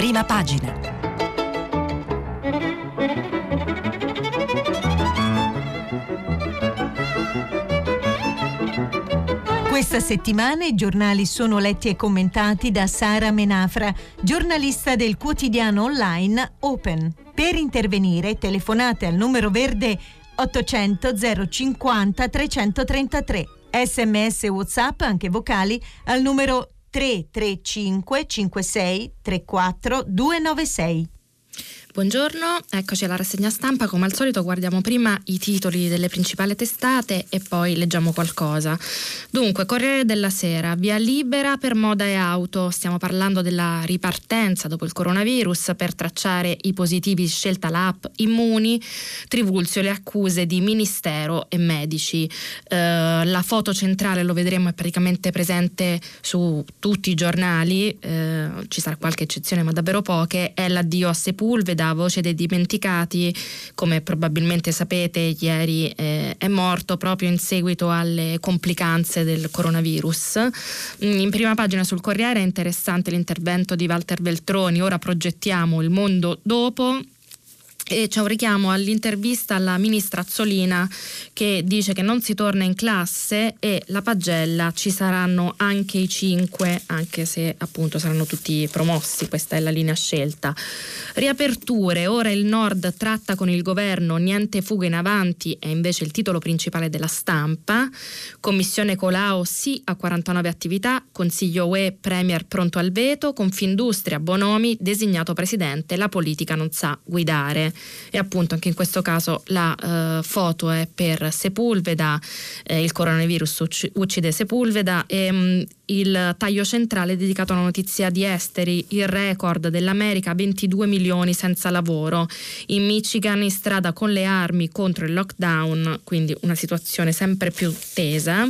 prima pagina. Questa settimana i giornali sono letti e commentati da Sara Menafra, giornalista del quotidiano online Open. Per intervenire telefonate al numero verde 800 050 333. Sms WhatsApp anche vocali al numero 335 56 34 296. Buongiorno, eccoci alla rassegna stampa. Come al solito guardiamo prima i titoli delle principali testate e poi leggiamo qualcosa. Dunque, Corriere della Sera, via libera per moda e auto. Stiamo parlando della ripartenza dopo il coronavirus per tracciare i positivi scelta l'app Immuni. Trivulzio le accuse di ministero e medici. Eh, la foto centrale, lo vedremo, è praticamente presente su tutti i giornali. Eh, ci sarà qualche eccezione, ma davvero poche. È l'addio a Sepulveda da Voce dei Dimenticati, come probabilmente sapete, ieri eh, è morto proprio in seguito alle complicanze del coronavirus. Mm, in prima pagina sul Corriere è interessante l'intervento di Walter Veltroni, ora progettiamo il mondo dopo e c'è un richiamo all'intervista alla ministra Azzolina che dice che non si torna in classe e la pagella ci saranno anche i cinque, anche se appunto saranno tutti promossi, questa è la linea scelta. Riaperture, ora il Nord tratta con il governo, niente fuga in avanti, è invece il titolo principale della stampa. Commissione Colau sì a 49 attività, Consiglio UE Premier pronto al veto, Confindustria Bonomi designato presidente, la politica non sa guidare e appunto anche in questo caso la uh, foto è per Sepulveda, eh, il coronavirus uccide Sepulveda e um, il taglio centrale è dedicato alla notizia di esteri, il record dell'America 22 milioni senza lavoro, in Michigan in strada con le armi contro il lockdown, quindi una situazione sempre più tesa.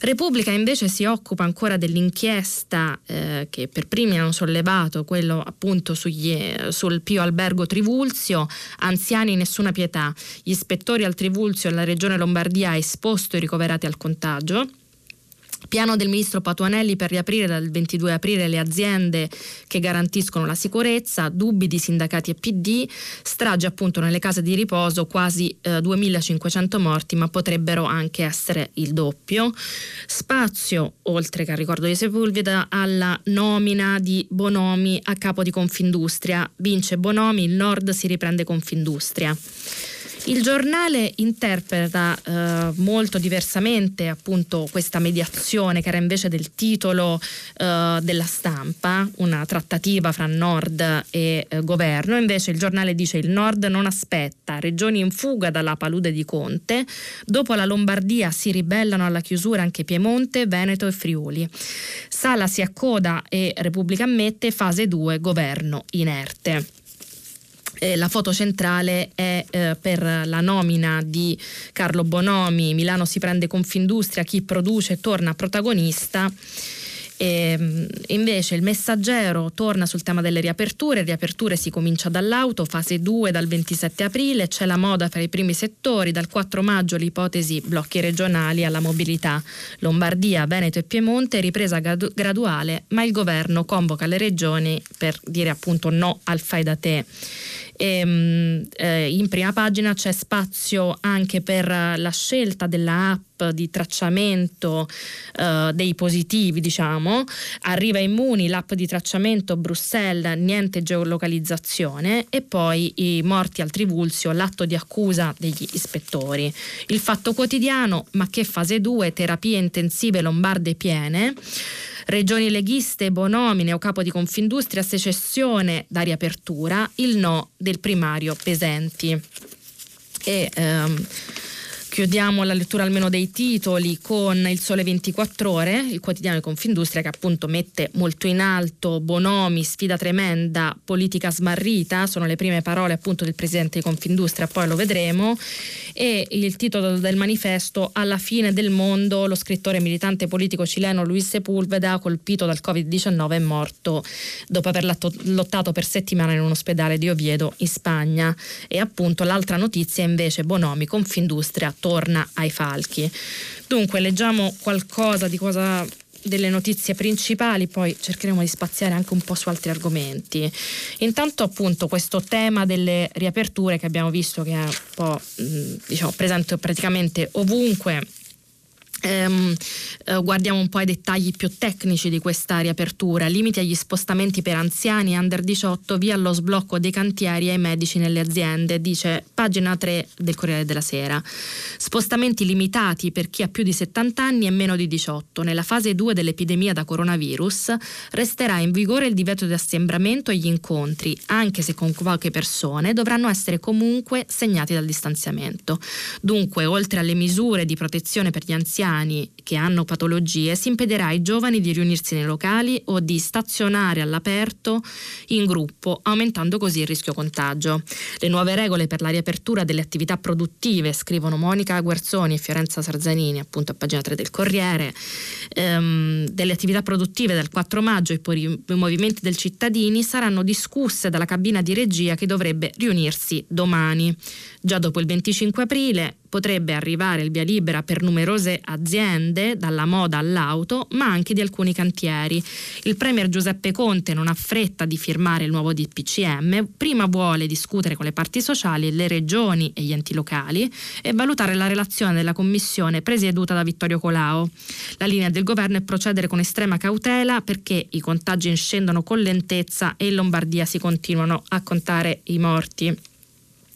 Repubblica invece si occupa ancora dell'inchiesta eh, che per primi hanno sollevato, quello appunto sugli, sul Pio Albergo Trivulzio, anziani nessuna pietà, gli ispettori al Trivulzio e la regione Lombardia esposto i ricoverati al contagio. Piano del ministro Patuanelli per riaprire dal 22 aprile le aziende che garantiscono la sicurezza, dubbi di sindacati e PD, strage appunto nelle case di riposo, quasi eh, 2500 morti, ma potrebbero anche essere il doppio. Spazio, oltre che al ricordo di Sepulveda, alla nomina di Bonomi a capo di Confindustria. Vince Bonomi, il Nord si riprende Confindustria. Il giornale interpreta eh, molto diversamente appunto questa mediazione che era invece del titolo eh, della stampa, una trattativa fra Nord e eh, governo, invece il giornale dice il Nord non aspetta, regioni in fuga dalla palude di Conte, dopo la Lombardia si ribellano alla chiusura anche Piemonte, Veneto e Friuli. Sala si accoda e Repubblica ammette fase 2 governo inerte eh, la foto centrale è eh, per la nomina di Carlo Bonomi, Milano si prende Confindustria, chi produce torna protagonista. E, ehm, invece il messaggero torna sul tema delle riaperture, riaperture si comincia dall'auto, fase 2 dal 27 aprile, c'è la moda fra i primi settori, dal 4 maggio l'ipotesi blocchi regionali alla mobilità, Lombardia, Veneto e Piemonte, ripresa graduale, ma il governo convoca le regioni per dire appunto no al fai da te. E, ehm, eh, in prima pagina c'è spazio anche per la scelta della app di tracciamento eh, dei positivi, diciamo. Arriva Immuni, l'app di tracciamento Bruxelles, niente geolocalizzazione e poi i morti al Trivulzio, l'atto di accusa degli ispettori. Il fatto quotidiano, ma che fase 2, terapie intensive lombarde piene. Regioni leghiste, Bonomine o capo di Confindustria, secessione da riapertura, il no del primario Pesenti. E, ehm, Chiudiamo la lettura almeno dei titoli con il Sole 24 Ore, il quotidiano di Confindustria che appunto mette molto in alto Bonomi, sfida tremenda, politica smarrita, sono le prime parole appunto del presidente di Confindustria, poi lo vedremo, e il titolo del manifesto Alla fine del mondo, lo scrittore militante politico cileno Luis Sepulveda, colpito dal Covid-19, è morto dopo aver lottato per settimane in un ospedale di Oviedo in Spagna. E appunto l'altra notizia è invece Bonomi, Confindustria torna ai falchi. Dunque, leggiamo qualcosa di cosa delle notizie principali, poi cercheremo di spaziare anche un po' su altri argomenti. Intanto appunto questo tema delle riaperture che abbiamo visto che è un po' diciamo, presente praticamente ovunque Ehm, eh, guardiamo un po' i dettagli più tecnici di questa riapertura. Limiti agli spostamenti per anziani under 18, via allo sblocco dei cantieri ai medici nelle aziende, dice pagina 3 del Corriere della Sera. Spostamenti limitati per chi ha più di 70 anni e meno di 18. Nella fase 2 dell'epidemia da coronavirus resterà in vigore il divieto di assembramento e gli incontri, anche se con poche persone, dovranno essere comunque segnati dal distanziamento. Dunque, oltre alle misure di protezione per gli anziani, anziani che hanno patologie si impedirà ai giovani di riunirsi nei locali o di stazionare all'aperto in gruppo, aumentando così il rischio contagio. Le nuove regole per la riapertura delle attività produttive, scrivono Monica Guerzoni e Fiorenza Sarzanini, appunto a pagina 3 del Corriere, ehm, delle attività produttive dal 4 maggio e poi i movimenti del cittadini saranno discusse dalla cabina di regia che dovrebbe riunirsi domani. Già dopo il 25 aprile potrebbe arrivare il via libera per numerose aziende, dalla moda all'auto, ma anche di alcuni cantieri. Il Premier Giuseppe Conte non ha fretta di firmare il nuovo DPCM, prima vuole discutere con le parti sociali, le regioni e gli enti locali e valutare la relazione della Commissione presieduta da Vittorio Colao. La linea del governo è procedere con estrema cautela perché i contagi scendono con lentezza e in Lombardia si continuano a contare i morti.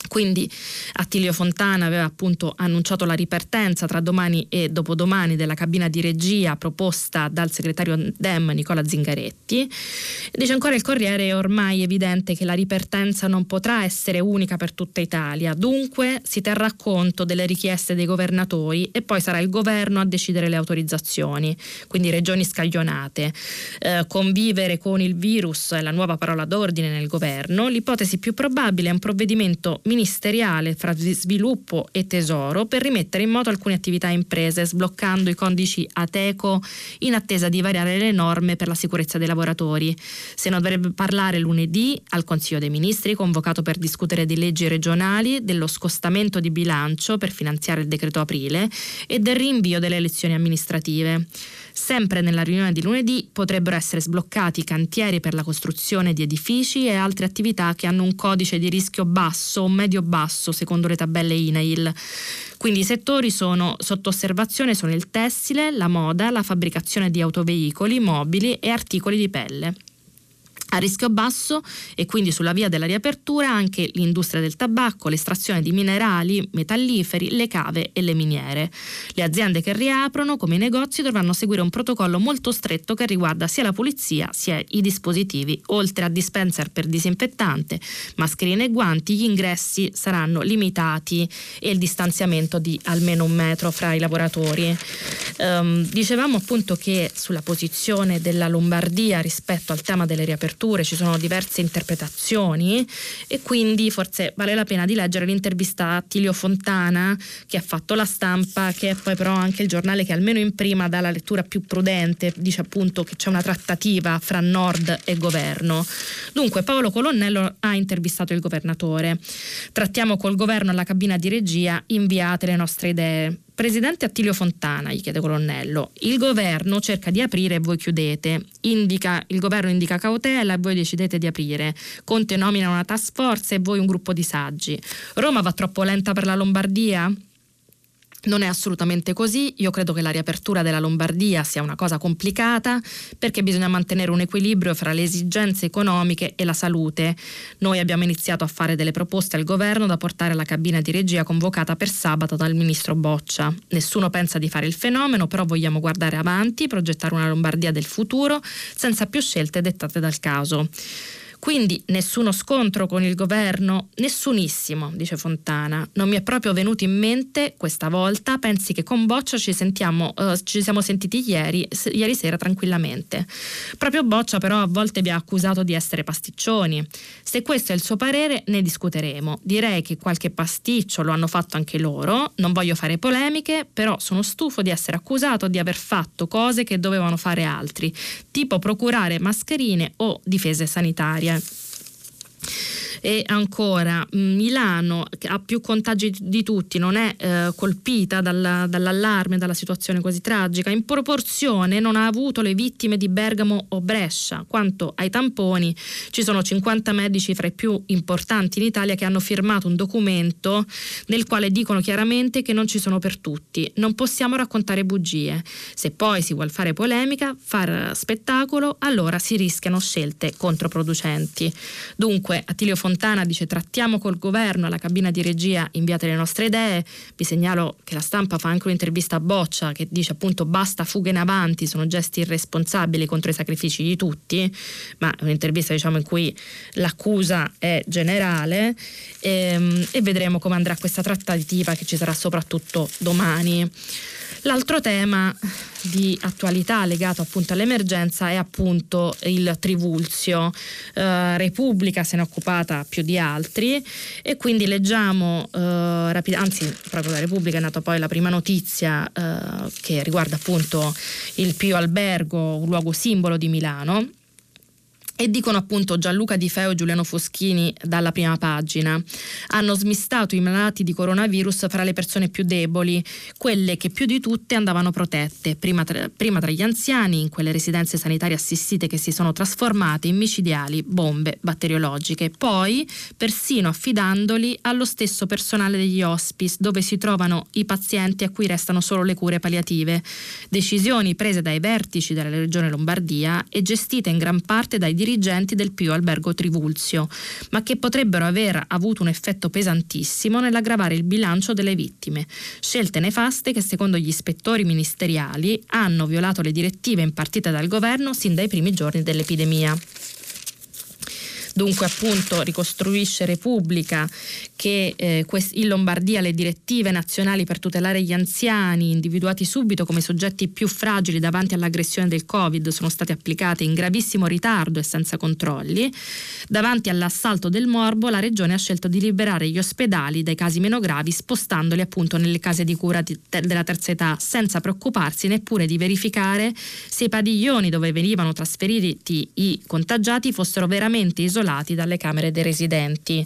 Quindi Attilio Fontana aveva appunto annunciato la ripartenza tra domani e dopodomani della cabina di regia proposta dal segretario DEM Nicola Zingaretti. Dice ancora il Corriere è ormai evidente che la ripartenza non potrà essere unica per tutta Italia, dunque si terrà conto delle richieste dei governatori e poi sarà il governo a decidere le autorizzazioni, quindi regioni scaglionate. Eh, convivere con il virus è la nuova parola d'ordine nel governo, l'ipotesi più probabile è un provvedimento ministeriale fra sviluppo e tesoro per rimettere in moto alcune attività imprese, sbloccando i codici ATECO in attesa di variare le norme per la sicurezza dei lavoratori. Se ne dovrebbe parlare lunedì al Consiglio dei Ministri, convocato per discutere di leggi regionali, dello scostamento di bilancio per finanziare il decreto aprile e del rinvio delle elezioni amministrative. Sempre nella riunione di lunedì potrebbero essere sbloccati cantieri per la costruzione di edifici e altre attività che hanno un codice di rischio basso o medio-basso secondo le tabelle INAIL. Quindi i settori sono, sotto osservazione sono il tessile, la moda, la fabbricazione di autoveicoli, mobili e articoli di pelle. A rischio basso e quindi sulla via della riapertura anche l'industria del tabacco, l'estrazione di minerali, metalliferi, le cave e le miniere. Le aziende che riaprono, come i negozi, dovranno seguire un protocollo molto stretto che riguarda sia la pulizia sia i dispositivi. Oltre a dispenser per disinfettante, mascherine e guanti, gli ingressi saranno limitati e il distanziamento di almeno un metro fra i lavoratori. Um, dicevamo appunto che sulla posizione della Lombardia rispetto al tema delle riaperture aperture, ci sono diverse interpretazioni e quindi forse vale la pena di leggere l'intervista a Tilio Fontana che ha fatto la stampa, che è poi però anche il giornale che almeno in prima dà la lettura più prudente, dice appunto che c'è una trattativa fra Nord e governo. Dunque Paolo Colonnello ha intervistato il governatore. Trattiamo col governo alla cabina di regia, inviate le nostre idee. Presidente Attilio Fontana, gli chiede Colonnello, il governo cerca di aprire e voi chiudete. Indica, il governo indica cautela e voi decidete di aprire. Conte nomina una task force e voi un gruppo di saggi. Roma va troppo lenta per la Lombardia? Non è assolutamente così, io credo che la riapertura della Lombardia sia una cosa complicata perché bisogna mantenere un equilibrio fra le esigenze economiche e la salute. Noi abbiamo iniziato a fare delle proposte al governo da portare alla cabina di regia convocata per sabato dal ministro Boccia. Nessuno pensa di fare il fenomeno, però vogliamo guardare avanti, progettare una Lombardia del futuro senza più scelte dettate dal caso. Quindi nessuno scontro con il governo? Nessunissimo, dice Fontana. Non mi è proprio venuto in mente questa volta, pensi che con Boccia ci, sentiamo, uh, ci siamo sentiti ieri, s- ieri sera tranquillamente. Proprio Boccia però a volte vi ha accusato di essere pasticcioni. Se questo è il suo parere ne discuteremo. Direi che qualche pasticcio lo hanno fatto anche loro, non voglio fare polemiche, però sono stufo di essere accusato di aver fatto cose che dovevano fare altri, tipo procurare mascherine o difese sanitarie. percent E ancora, Milano, che ha più contagi di tutti, non è eh, colpita dalla, dall'allarme, dalla situazione quasi tragica, in proporzione non ha avuto le vittime di Bergamo o Brescia. Quanto ai tamponi, ci sono 50 medici fra i più importanti in Italia che hanno firmato un documento nel quale dicono chiaramente che non ci sono per tutti. Non possiamo raccontare bugie. Se poi si vuole fare polemica, far spettacolo, allora si rischiano scelte controproducenti. Dunque, Attilio Fontana dice trattiamo col governo, alla cabina di regia inviate le nostre idee. Vi segnalo che la stampa fa anche un'intervista a Boccia che dice appunto basta fughe in avanti, sono gesti irresponsabili contro i sacrifici di tutti, ma è un'intervista diciamo in cui l'accusa è generale ehm, e vedremo come andrà questa trattativa che ci sarà soprattutto domani. L'altro tema di attualità legato appunto all'emergenza è appunto il Trivulzio. Eh, Repubblica se ne è occupata più di altri e quindi leggiamo eh, rapid- anzi proprio la Repubblica è nata poi la prima notizia eh, che riguarda appunto il Pio Albergo, un luogo simbolo di Milano e dicono appunto Gianluca Di Feo e Giuliano Foschini dalla prima pagina. Hanno smistato i malati di coronavirus fra le persone più deboli, quelle che più di tutte andavano protette, prima tra, prima tra gli anziani, in quelle residenze sanitarie assistite che si sono trasformate in micidiali bombe batteriologiche, poi persino affidandoli allo stesso personale degli hospice, dove si trovano i pazienti a cui restano solo le cure palliative. Decisioni prese dai vertici della Regione Lombardia e gestite in gran parte dai dirigenti dirigenti del Pio Albergo Trivulzio, ma che potrebbero aver avuto un effetto pesantissimo nell'aggravare il bilancio delle vittime. Scelte nefaste che secondo gli ispettori ministeriali hanno violato le direttive impartite dal governo sin dai primi giorni dell'epidemia. Dunque appunto ricostruisce Repubblica che eh, in Lombardia le direttive nazionali per tutelare gli anziani, individuati subito come soggetti più fragili davanti all'aggressione del Covid, sono state applicate in gravissimo ritardo e senza controlli. Davanti all'assalto del morbo la Regione ha scelto di liberare gli ospedali dai casi meno gravi spostandoli appunto nelle case di cura di della terza età senza preoccuparsi neppure di verificare se i padiglioni dove venivano trasferiti i contagiati fossero veramente isolati isolati dalle camere dei residenti.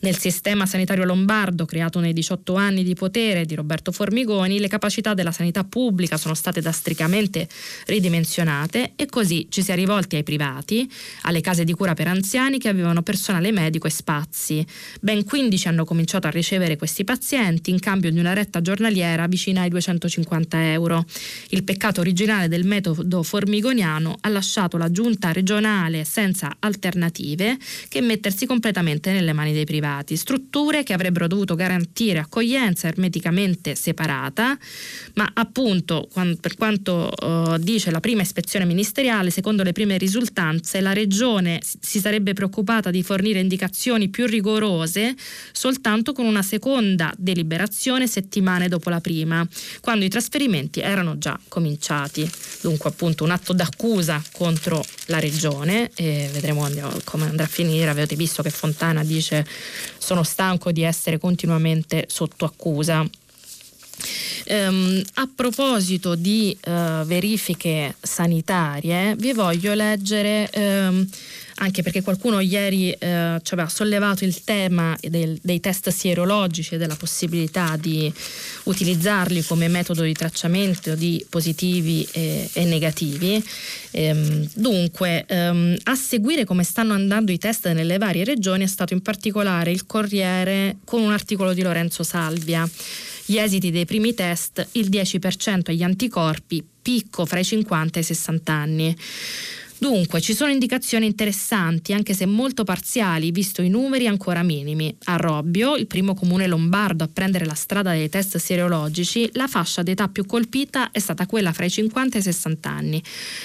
Nel sistema sanitario lombardo, creato nei 18 anni di potere di Roberto Formigoni, le capacità della sanità pubblica sono state drasticamente ridimensionate e così ci si è rivolti ai privati, alle case di cura per anziani che avevano personale medico e spazi. Ben 15 hanno cominciato a ricevere questi pazienti in cambio di una retta giornaliera vicina ai 250 euro. Il peccato originale del metodo formigoniano ha lasciato la giunta regionale senza alternative che mettersi completamente nelle mani dei privati. Strutture che avrebbero dovuto garantire accoglienza ermeticamente separata, ma appunto per quanto uh, dice la prima ispezione ministeriale, secondo le prime risultanze, la Regione si sarebbe preoccupata di fornire indicazioni più rigorose soltanto con una seconda deliberazione settimane dopo la prima, quando i trasferimenti erano già cominciati. Dunque appunto un atto d'accusa contro la Regione e vedremo come andrà a finire. Avete visto che Fontana dice sono stanco di essere continuamente sotto accusa. Um, a proposito di uh, verifiche sanitarie, vi voglio leggere um, anche perché qualcuno ieri eh, ci aveva sollevato il tema del, dei test sierologici e della possibilità di utilizzarli come metodo di tracciamento di positivi e, e negativi. Ehm, dunque, ehm, a seguire come stanno andando i test nelle varie regioni è stato in particolare il Corriere con un articolo di Lorenzo Salvia. Gli esiti dei primi test, il 10% agli anticorpi, picco fra i 50 e i 60 anni. Dunque, ci sono indicazioni interessanti, anche se molto parziali, visto i numeri ancora minimi. A Robbio, il primo comune lombardo a prendere la strada dei test serologici, la fascia d'età più colpita è stata quella fra i 50 e i 60 anni.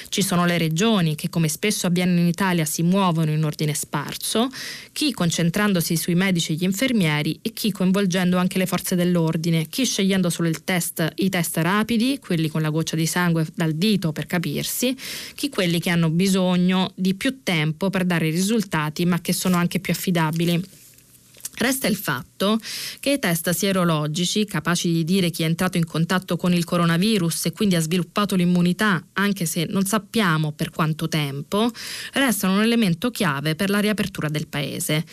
Ci sono le regioni che, come spesso avviene in Italia, si muovono in ordine sparso, chi concentrandosi sui medici e gli infermieri e chi coinvolgendo anche le forze dell'ordine, chi scegliendo solo test, i test rapidi, quelli con la goccia di sangue dal dito per capirsi, chi quelli che hanno bisogno bisogno di più tempo per dare risultati, ma che sono anche più affidabili. Resta il fatto che i test sierologici, capaci di dire chi è entrato in contatto con il coronavirus e quindi ha sviluppato l'immunità, anche se non sappiamo per quanto tempo, restano un elemento chiave per la riapertura del paese.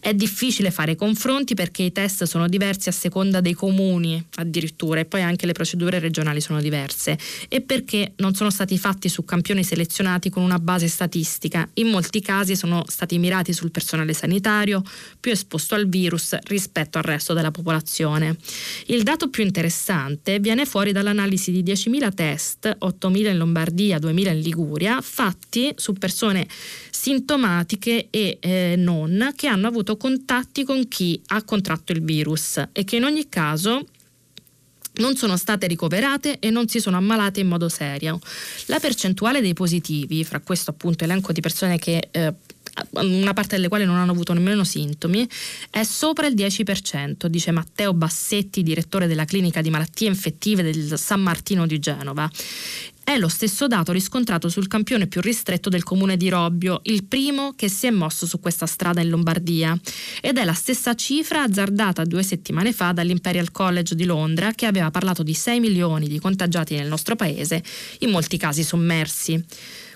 È difficile fare confronti perché i test sono diversi a seconda dei comuni addirittura e poi anche le procedure regionali sono diverse e perché non sono stati fatti su campioni selezionati con una base statistica. In molti casi sono stati mirati sul personale sanitario più esposto al virus rispetto al resto della popolazione. Il dato più interessante viene fuori dall'analisi di 10.000 test, 8.000 in Lombardia, 2.000 in Liguria, fatti su persone sintomatiche e eh, non che hanno avuto contatti con chi ha contratto il virus e che in ogni caso non sono state ricoverate e non si sono ammalate in modo serio. La percentuale dei positivi, fra questo appunto elenco di persone che eh, una parte delle quali non hanno avuto nemmeno sintomi, è sopra il 10%, dice Matteo Bassetti, direttore della clinica di malattie infettive del San Martino di Genova. È lo stesso dato riscontrato sul campione più ristretto del comune di Robbio, il primo che si è mosso su questa strada in Lombardia. Ed è la stessa cifra azzardata due settimane fa dall'Imperial College di Londra, che aveva parlato di 6 milioni di contagiati nel nostro paese, in molti casi sommersi.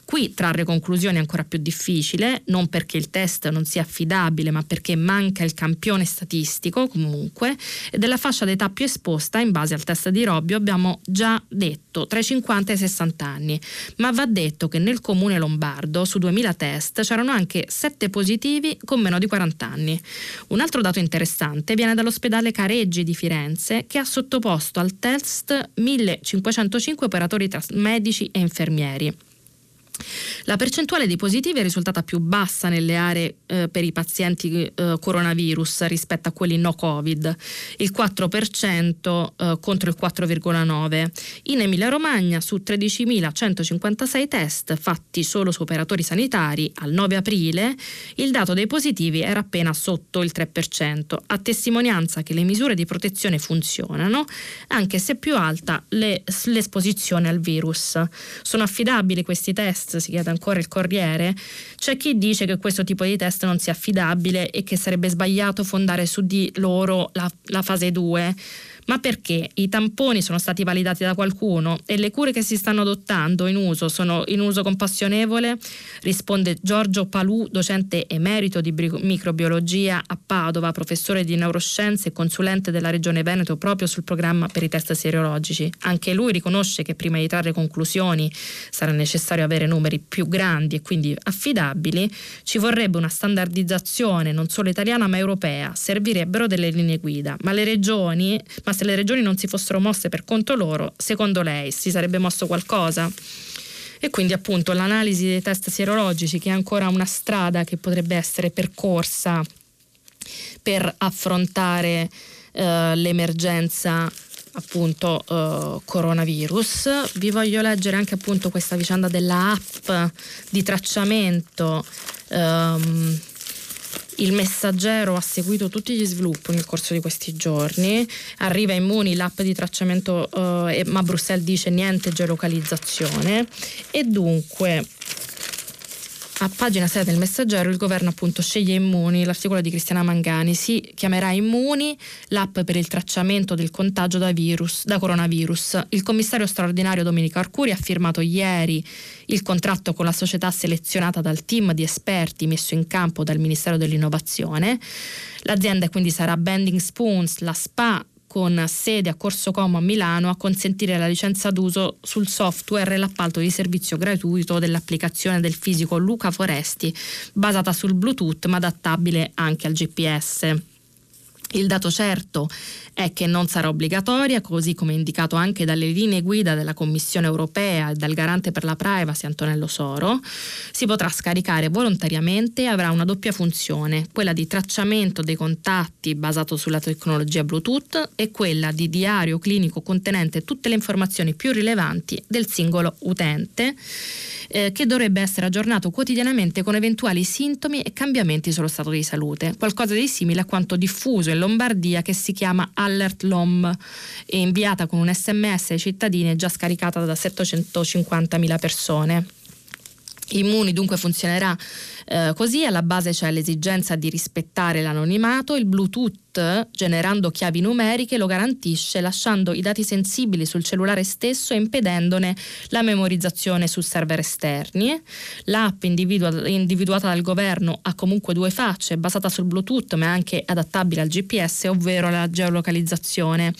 Qui trarre conclusioni è ancora più difficile, non perché il test non sia affidabile, ma perché manca il campione statistico comunque della fascia d'età più esposta in base al test di Robbio abbiamo già detto tra i 50 e i 60 anni, ma va detto che nel comune lombardo su 2000 test c'erano anche 7 positivi con meno di 40 anni. Un altro dato interessante viene dall'ospedale Careggi di Firenze che ha sottoposto al test 1505 operatori medici e infermieri. La percentuale dei positivi è risultata più bassa nelle aree eh, per i pazienti eh, coronavirus rispetto a quelli no Covid, il 4% eh, contro il 4,9%. In Emilia-Romagna su 13.156 test fatti solo su operatori sanitari al 9 aprile, il dato dei positivi era appena sotto il 3%, a testimonianza che le misure di protezione funzionano, anche se più alta le, l'esposizione al virus. Sono affidabili questi test? Test, si chiede ancora il Corriere, c'è chi dice che questo tipo di test non sia affidabile e che sarebbe sbagliato fondare su di loro la, la fase 2 ma perché i tamponi sono stati validati da qualcuno e le cure che si stanno adottando in uso sono in uso compassionevole? Risponde Giorgio Palù, docente emerito di microbiologia a Padova, professore di neuroscienze e consulente della Regione Veneto proprio sul programma per i test serologici. Anche lui riconosce che prima di trarre conclusioni sarà necessario avere numeri più grandi e quindi affidabili, ci vorrebbe una standardizzazione non solo italiana ma europea, servirebbero delle linee guida, ma le regioni, ma se le regioni non si fossero mosse per conto loro, secondo lei si sarebbe mosso qualcosa? E quindi appunto l'analisi dei test sierologici, che è ancora una strada che potrebbe essere percorsa per affrontare eh, l'emergenza appunto uh, coronavirus. Vi voglio leggere anche appunto questa vicenda della app di tracciamento um, il messaggero ha seguito tutti gli sviluppi nel corso di questi giorni, arriva Immuni l'app di tracciamento, eh, ma Bruxelles dice niente geolocalizzazione. E dunque a pagina 6 del messaggero il governo appunto sceglie Immuni, l'articolo di Cristiana Mangani, si chiamerà Immuni l'app per il tracciamento del contagio da, virus, da coronavirus. Il commissario straordinario Domenico Arcuri ha firmato ieri il contratto con la società selezionata dal team di esperti messo in campo dal Ministero dell'Innovazione. L'azienda quindi sarà Bending Spoons, la SPA con sede a Corso Como a Milano a consentire la licenza d'uso sul software e l'appalto di servizio gratuito dell'applicazione del fisico Luca Foresti basata sul Bluetooth ma adattabile anche al GPS. Il dato certo è che non sarà obbligatoria, così come indicato anche dalle linee guida della Commissione europea e dal garante per la privacy Antonello Soro. Si potrà scaricare volontariamente e avrà una doppia funzione, quella di tracciamento dei contatti basato sulla tecnologia Bluetooth e quella di diario clinico contenente tutte le informazioni più rilevanti del singolo utente eh, che dovrebbe essere aggiornato quotidianamente con eventuali sintomi e cambiamenti sullo stato di salute, qualcosa di simile a quanto diffuso in Lombardia che si chiama Alert LOM e inviata con un sms ai cittadini e già scaricata da 750.000 persone. Immuni dunque funzionerà eh, così, alla base c'è l'esigenza di rispettare l'anonimato, il Bluetooth generando chiavi numeriche lo garantisce lasciando i dati sensibili sul cellulare stesso e impedendone la memorizzazione su server esterni. L'app individua- individuata dal governo ha comunque due facce, basata sul Bluetooth ma anche adattabile al GPS, ovvero la geolocalizzazione.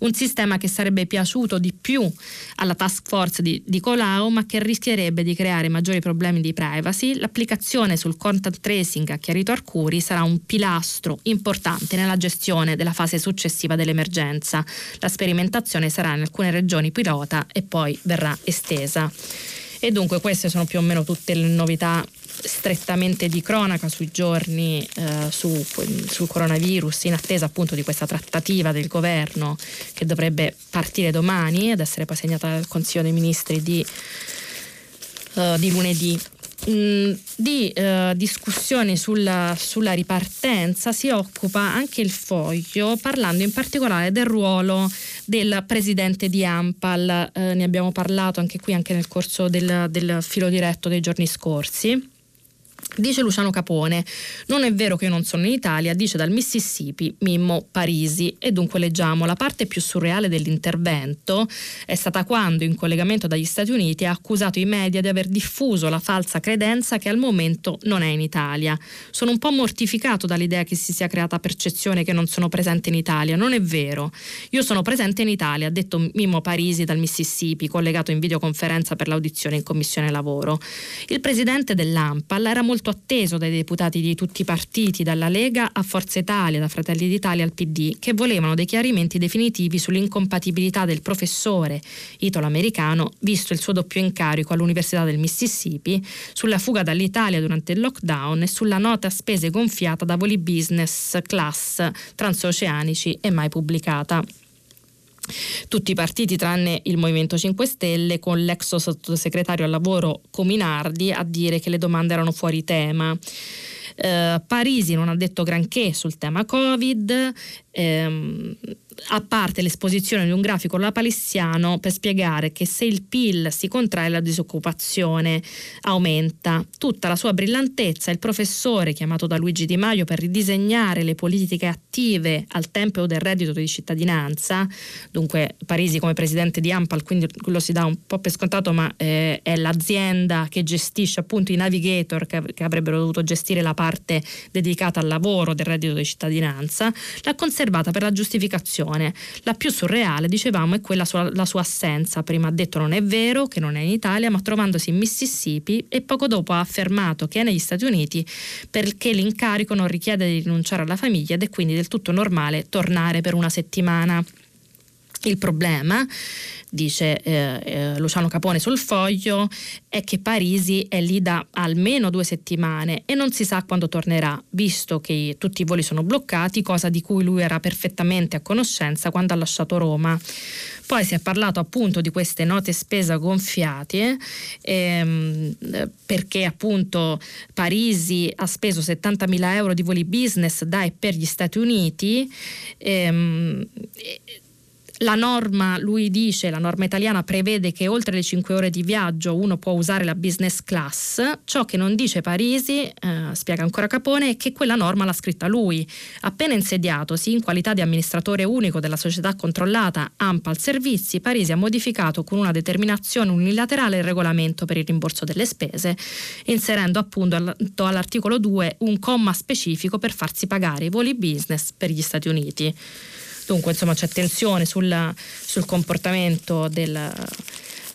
Un sistema che sarebbe piaciuto di più alla task force di, di Colau ma che rischierebbe di creare maggiori problemi di privacy. L'applicazione sul contact tracing, ha chiarito Arcuri, sarà un pilastro importante nella gestione della fase successiva dell'emergenza. La sperimentazione sarà in alcune regioni pilota e poi verrà estesa. E dunque queste sono più o meno tutte le novità strettamente di cronaca sui giorni eh, su, sul coronavirus in attesa appunto di questa trattativa del governo che dovrebbe partire domani ed essere poi segnata dal Consiglio dei Ministri di, uh, di lunedì. Mm, di eh, discussioni sulla, sulla, ripartenza si occupa anche il foglio parlando in particolare del ruolo del presidente di Ampal, eh, ne abbiamo parlato anche qui anche nel corso del, del filo diretto dei giorni scorsi. Dice Luciano Capone, non è vero che io non sono in Italia, dice dal Mississippi Mimmo Parisi. E dunque leggiamo, la parte più surreale dell'intervento è stata quando, in collegamento dagli Stati Uniti, ha accusato i media di aver diffuso la falsa credenza che al momento non è in Italia. Sono un po' mortificato dall'idea che si sia creata percezione che non sono presente in Italia. Non è vero. Io sono presente in Italia, ha detto Mimmo Parisi dal Mississippi, collegato in videoconferenza per l'audizione in Commissione Lavoro. Il presidente dell'AMPAL era molto molto atteso dai deputati di tutti i partiti, dalla Lega a Forza Italia, da Fratelli d'Italia al PD, che volevano dei chiarimenti definitivi sull'incompatibilità del professore italo-americano, visto il suo doppio incarico all'Università del Mississippi, sulla fuga dall'Italia durante il lockdown e sulla nota spese gonfiata da voli business class transoceanici e mai pubblicata tutti i partiti tranne il Movimento 5 Stelle con l'ex sottosegretario al lavoro Cominardi a dire che le domande erano fuori tema. Eh, Parisi non ha detto granché sul tema Covid, ehm, a parte l'esposizione di un grafico lapalissiano per spiegare che se il PIL si contrae la disoccupazione aumenta. Tutta la sua brillantezza, il professore chiamato da Luigi Di Maio per ridisegnare le politiche attive al tempo del reddito di cittadinanza, dunque Parisi come presidente di Ampal, quindi lo si dà un po' per scontato, ma eh, è l'azienda che gestisce appunto i navigator che, che avrebbero dovuto gestire la parte dedicata al lavoro del reddito di cittadinanza, l'ha conservata per la giustificazione situazione. La più surreale, dicevamo, è quella sua, la sua assenza. Prima ha detto non è vero, che non è in Italia, ma trovandosi in Mississippi e poco dopo ha affermato che è negli Stati Uniti perché l'incarico non richiede di rinunciare alla famiglia ed è quindi del tutto normale tornare per una settimana. Il problema dice eh, eh, Luciano Capone sul foglio, è che Parisi è lì da almeno due settimane e non si sa quando tornerà, visto che tutti i voli sono bloccati, cosa di cui lui era perfettamente a conoscenza quando ha lasciato Roma. Poi si è parlato appunto di queste note spesa gonfiate ehm, perché appunto Parisi ha speso 70.000 euro di voli business da e per gli Stati Uniti. Ehm, la norma, lui dice, la norma italiana prevede che oltre le 5 ore di viaggio uno può usare la business class, ciò che non dice Parisi, eh, spiega ancora Capone, è che quella norma l'ha scritta lui. Appena insediatosi in qualità di amministratore unico della società controllata Ampal Servizi, Parisi ha modificato con una determinazione unilaterale il regolamento per il rimborso delle spese, inserendo appunto all'articolo 2 un comma specifico per farsi pagare i voli business per gli Stati Uniti. Dunque insomma c'è tensione sul, sul comportamento del,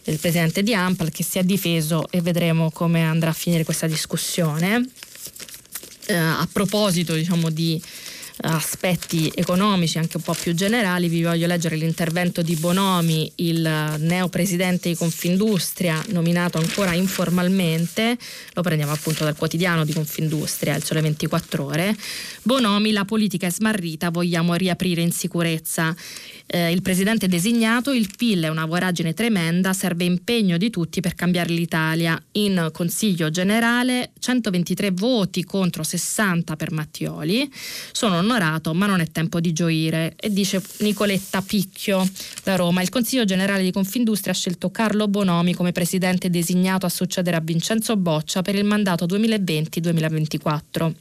del presidente di Ampal che si è difeso e vedremo come andrà a finire questa discussione. Eh, a proposito diciamo di aspetti economici anche un po' più generali, vi voglio leggere l'intervento di Bonomi, il neo presidente di Confindustria, nominato ancora informalmente, lo prendiamo appunto dal quotidiano di Confindustria, il Sole 24 Ore. Bonomi, la politica è smarrita, vogliamo riaprire in sicurezza eh, il presidente designato, il PIL è una voragine tremenda, serve impegno di tutti per cambiare l'Italia. In Consiglio generale 123 voti contro 60 per Mattioli, sono onorato, ma non è tempo di gioire. E dice Nicoletta Picchio da Roma. Il Consiglio Generale di Confindustria ha scelto Carlo Bonomi come presidente designato a succedere a Vincenzo Boccia per il mandato 2020-2024.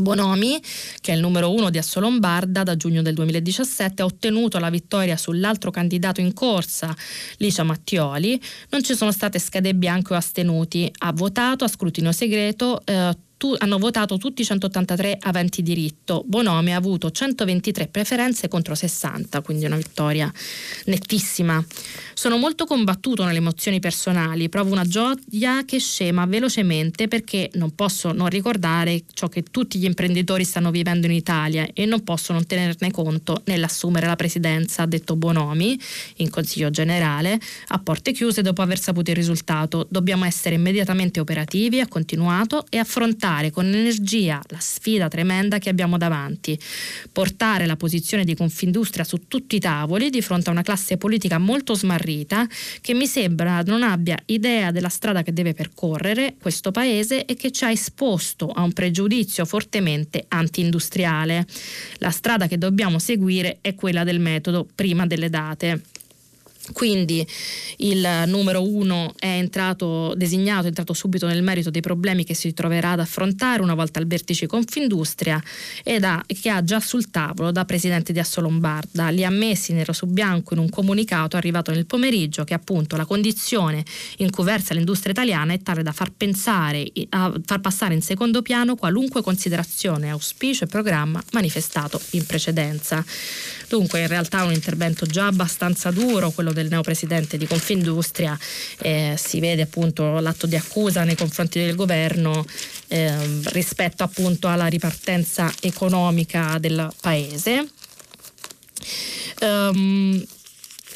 Bonomi, che è il numero uno di Assolombarda da giugno del 2017, ha ottenuto la vittoria sull'altro candidato in corsa, Licia Mattioli. Non ci sono state schede bianche o astenuti. Ha votato a scrutinio segreto eh, tu, hanno votato tutti i 183 aventi diritto. Bonomi ha avuto 123 preferenze contro 60, quindi una vittoria nettissima. Sono molto combattuto nelle emozioni personali, provo una gioia che scema velocemente perché non posso non ricordare ciò che tutti gli imprenditori stanno vivendo in Italia e non posso non tenerne conto nell'assumere la presidenza, ha detto Bonomi in Consiglio generale, a porte chiuse dopo aver saputo il risultato. Dobbiamo essere immediatamente operativi, ha continuato, e affrontare affrontare con energia la sfida tremenda che abbiamo davanti, portare la posizione di Confindustria su tutti i tavoli di fronte a una classe politica molto smarrita che mi sembra non abbia idea della strada che deve percorrere questo paese e che ci ha esposto a un pregiudizio fortemente anti-industriale. La strada che dobbiamo seguire è quella del metodo prima delle date. Quindi il numero uno è entrato designato, è entrato subito nel merito dei problemi che si troverà ad affrontare una volta al vertice Confindustria e da, che ha già sul tavolo da presidente di Assolombarda. Li ha messi nero su bianco in un comunicato arrivato nel pomeriggio che appunto la condizione in cui versa l'industria italiana è tale da far pensare, far passare in secondo piano qualunque considerazione, auspicio e programma manifestato in precedenza. Dunque in realtà un intervento già abbastanza duro, quello del neopresidente di Confindustria, eh, si vede appunto l'atto di accusa nei confronti del governo eh, rispetto appunto alla ripartenza economica del paese. Um,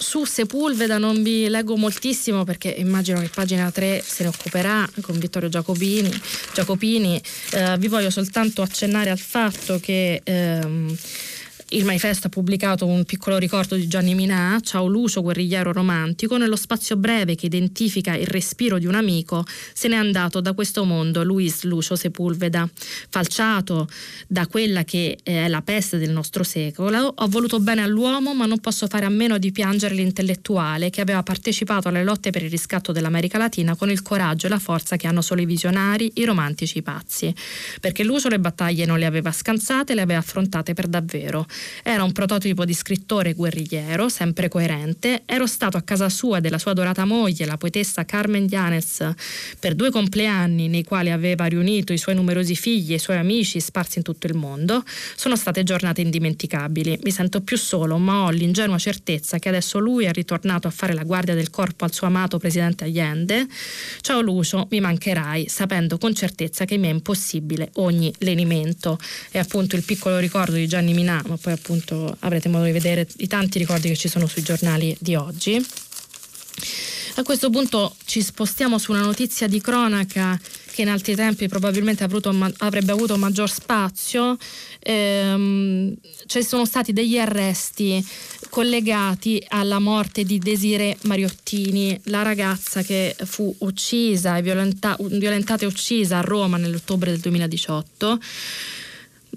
su Sepulveda non vi leggo moltissimo perché immagino che pagina 3 se ne occuperà con Vittorio Giacopini. Giacopini. Eh, vi voglio soltanto accennare al fatto che ehm, il manifesto ha pubblicato un piccolo ricordo di Gianni Minà, Ciao Lucio, guerrigliero romantico. Nello spazio breve che identifica il respiro di un amico, se n'è andato da questo mondo Luis Lucio Sepulveda. Falciato da quella che è la peste del nostro secolo, ho voluto bene all'uomo, ma non posso fare a meno di piangere l'intellettuale che aveva partecipato alle lotte per il riscatto dell'America Latina con il coraggio e la forza che hanno solo i visionari, i romantici, i pazzi. Perché Lucio le battaglie non le aveva scansate, le aveva affrontate per davvero. Era un prototipo di scrittore guerrigliero, sempre coerente. Ero stato a casa sua e della sua adorata moglie, la poetessa Carmen Dianes, per due compleanni nei quali aveva riunito i suoi numerosi figli e i suoi amici sparsi in tutto il mondo. Sono state giornate indimenticabili. Mi sento più solo, ma ho l'ingenua certezza che adesso lui è ritornato a fare la guardia del corpo al suo amato presidente Allende. Ciao Lucio, mi mancherai, sapendo con certezza che mi è impossibile ogni lenimento. È appunto il piccolo ricordo di Gianni Minà, ma poi poi appunto avrete modo di vedere i tanti ricordi che ci sono sui giornali di oggi. A questo punto ci spostiamo su una notizia di cronaca che in altri tempi probabilmente avrebbe avuto maggior spazio. Ehm, ci sono stati degli arresti collegati alla morte di Desire Mariottini, la ragazza che fu uccisa e violenta, violentata e uccisa a Roma nell'ottobre del 2018.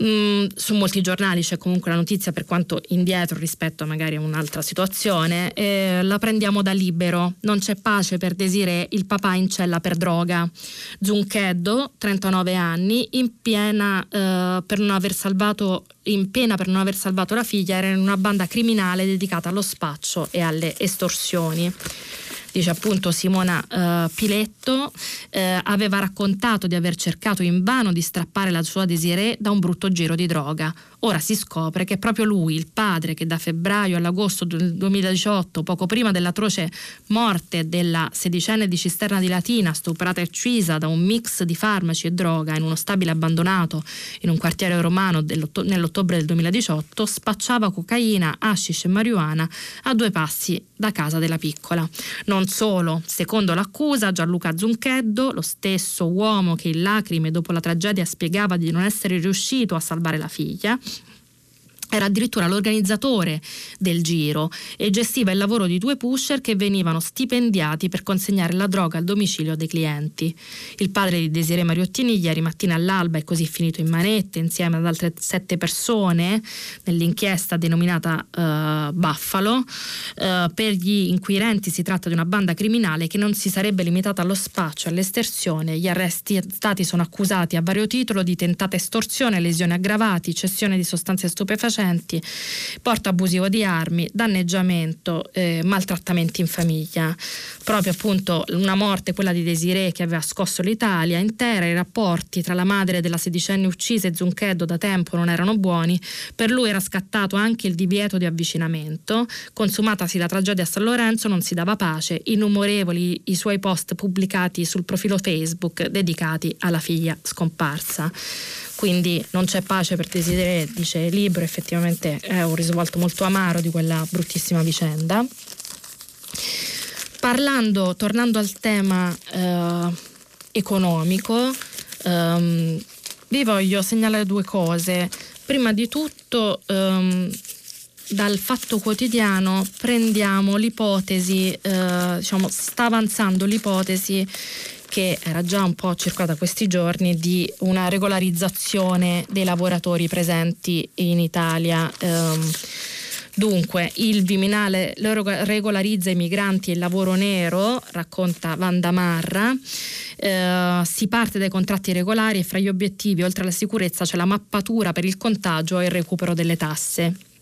Mm, su molti giornali c'è comunque la notizia per quanto indietro rispetto magari a un'altra situazione, eh, la prendiamo da libero, non c'è pace per Desire, il papà in cella per droga. Zuncheddo, 39 anni, in piena eh, per non aver salvato in pena per non aver salvato la figlia, era in una banda criminale dedicata allo spaccio e alle estorsioni dice appunto Simona uh, Piletto, uh, aveva raccontato di aver cercato invano di strappare la sua Desiree da un brutto giro di droga. Ora si scopre che è proprio lui, il padre, che da febbraio all'agosto del 2018, poco prima dell'atroce morte della sedicenne di Cisterna di Latina, stuprata e uccisa da un mix di farmaci e droga in uno stabile abbandonato in un quartiere romano nell'ottobre del 2018, spacciava cocaina, hashish e marijuana a due passi da casa della piccola. Non solo, secondo l'accusa, Gianluca Zuncheddo, lo stesso uomo che in lacrime dopo la tragedia spiegava di non essere riuscito a salvare la figlia, era addirittura l'organizzatore del giro e gestiva il lavoro di due pusher che venivano stipendiati per consegnare la droga al domicilio dei clienti. Il padre di Desiree Mariottini ieri mattina all'alba è così finito in manette insieme ad altre sette persone nell'inchiesta denominata uh, Buffalo. Uh, per gli inquirenti si tratta di una banda criminale che non si sarebbe limitata allo spaccio all'estersione. Gli arresti stati sono accusati a vario titolo di tentata estorsione, lesioni aggravati, cessione di sostanze stupefacenti stupefacenti, porto abusivo di armi, danneggiamento, eh, maltrattamenti in famiglia. Proprio appunto una morte, quella di Desiree, che aveva scosso l'Italia intera, i rapporti tra la madre della sedicenne uccisa e Zuncheddo da tempo non erano buoni, per lui era scattato anche il divieto di avvicinamento, consumatasi la tragedia a San Lorenzo non si dava pace, innumerevoli i suoi post pubblicati sul profilo Facebook dedicati alla figlia scomparsa quindi non c'è pace per desiderare, dice il libro, effettivamente è un risvolto molto amaro di quella bruttissima vicenda. Parlando, tornando al tema eh, economico, ehm, vi voglio segnalare due cose. Prima di tutto, ehm, dal fatto quotidiano prendiamo l'ipotesi, eh, diciamo, sta avanzando l'ipotesi che era già un po' circolata questi giorni di una regolarizzazione dei lavoratori presenti in Italia. Um, Dunque, il Viminale regolarizza i migranti e il lavoro nero, racconta Vanda Marra. Eh, si parte dai contratti regolari e fra gli obiettivi, oltre alla sicurezza, c'è la mappatura per il contagio e il recupero delle tasse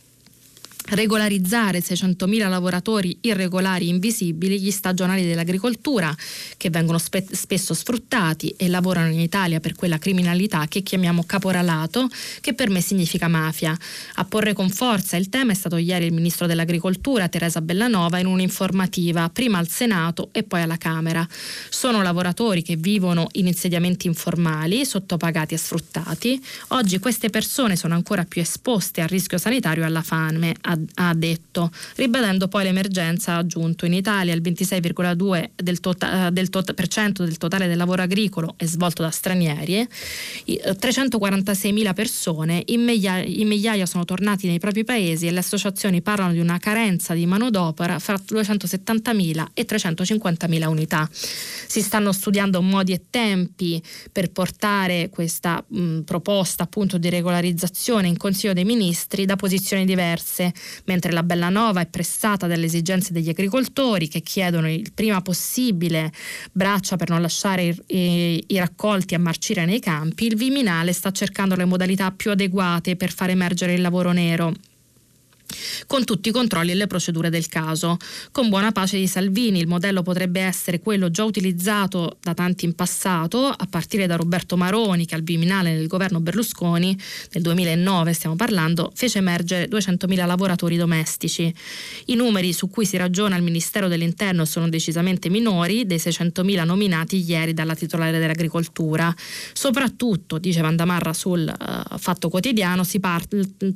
regolarizzare 600.000 lavoratori irregolari invisibili, gli stagionali dell'agricoltura che vengono spe- spesso sfruttati e lavorano in Italia per quella criminalità che chiamiamo caporalato, che per me significa mafia. A porre con forza il tema è stato ieri il ministro dell'agricoltura Teresa Bellanova in un'informativa prima al Senato e poi alla Camera. Sono lavoratori che vivono in insediamenti informali, sottopagati e sfruttati. Oggi queste persone sono ancora più esposte al rischio sanitario e alla fame, ha ha detto, ribadendo poi l'emergenza ha aggiunto in Italia il 26,2% del, tota, del, tot- del totale del lavoro agricolo è svolto da stranieri, 346.000 eh, persone in migliaia, in migliaia sono tornati nei propri paesi e le associazioni parlano di una carenza di manodopera fra 270.000 e 350.000 unità. Si stanno studiando modi e tempi per portare questa mh, proposta appunto di regolarizzazione in Consiglio dei Ministri da posizioni diverse mentre la Bellanova è pressata dalle esigenze degli agricoltori che chiedono il prima possibile braccia per non lasciare i, i, i raccolti a marcire nei campi, il Viminale sta cercando le modalità più adeguate per far emergere il lavoro nero con tutti i controlli e le procedure del caso. Con buona pace di Salvini, il modello potrebbe essere quello già utilizzato da tanti in passato, a partire da Roberto Maroni, che al Viminale nel governo Berlusconi, nel 2009 stiamo parlando, fece emergere 200.000 lavoratori domestici. I numeri su cui si ragiona al Ministero dell'Interno sono decisamente minori dei 600.000 nominati ieri dalla titolare dell'agricoltura. Soprattutto, dice Vandamarra sul uh, Fatto Quotidiano, si, par-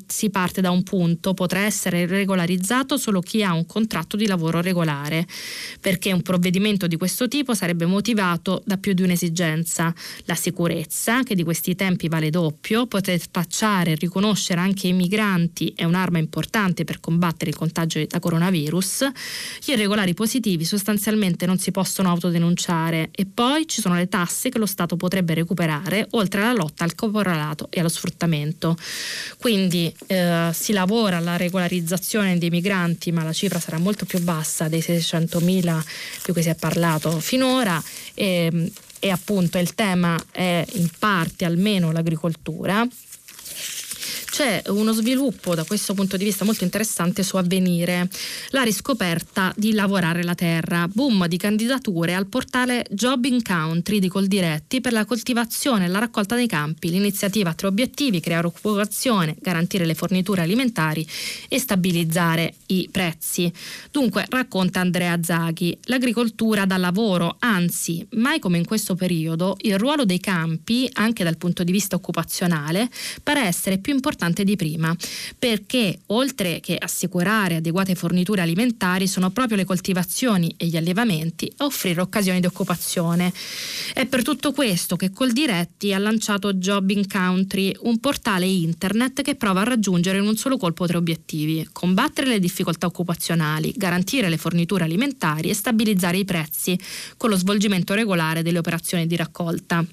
si parte da un punto, potrà essere regolarizzato solo chi ha un contratto di lavoro regolare, perché un provvedimento di questo tipo sarebbe motivato da più di un'esigenza, la sicurezza, che di questi tempi vale doppio, poter spacciare e riconoscere anche i migranti è un'arma importante per combattere il contagio da coronavirus, gli irregolari positivi sostanzialmente non si possono autodenunciare e poi ci sono le tasse che lo Stato potrebbe recuperare, oltre alla lotta al caporalato e allo sfruttamento. Quindi eh, si lavora alla regolarizzazione regolarizzazione dei migranti, ma la cifra sarà molto più bassa dei 600.000 di cui si è parlato finora. E, e appunto il tema è in parte almeno l'agricoltura c'è uno sviluppo da questo punto di vista molto interessante su avvenire, la riscoperta di lavorare la terra, boom di candidature al portale Job in Country di Coldiretti per la coltivazione e la raccolta dei campi. L'iniziativa ha tre obiettivi, creare occupazione, garantire le forniture alimentari e stabilizzare i prezzi. Dunque, racconta Andrea Zaghi, l'agricoltura dà lavoro, anzi, mai come in questo periodo, il ruolo dei campi, anche dal punto di vista occupazionale, pare essere più importante importante di prima, perché oltre che assicurare adeguate forniture alimentari sono proprio le coltivazioni e gli allevamenti a offrire occasioni di occupazione. È per tutto questo che Coldiretti ha lanciato Jobbing Country, un portale internet che prova a raggiungere in un solo colpo tre obiettivi: combattere le difficoltà occupazionali, garantire le forniture alimentari e stabilizzare i prezzi con lo svolgimento regolare delle operazioni di raccolta.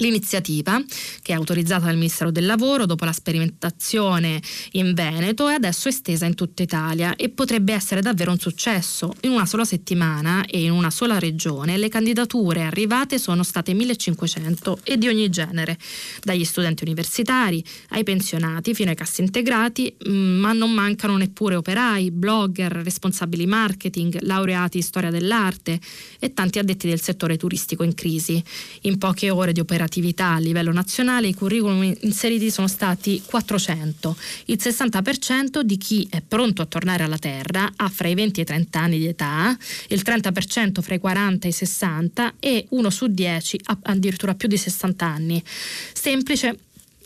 L'iniziativa, che è autorizzata dal Ministero del Lavoro dopo la sperimentazione in Veneto, è adesso estesa in tutta Italia e potrebbe essere davvero un successo. In una sola settimana e in una sola regione le candidature arrivate sono state 1500 e di ogni genere, dagli studenti universitari ai pensionati fino ai cassi integrati, mm, ma non mancano neppure operai, blogger, responsabili marketing, laureati in storia dell'arte e tanti addetti del settore turistico in crisi. In poche ore di operatività attività a livello nazionale i curriculum inseriti sono stati 400. Il 60% di chi è pronto a tornare alla terra ha fra i 20 e i 30 anni di età, il 30% fra i 40 e i 60 e uno su 10 ha addirittura più di 60 anni. Semplice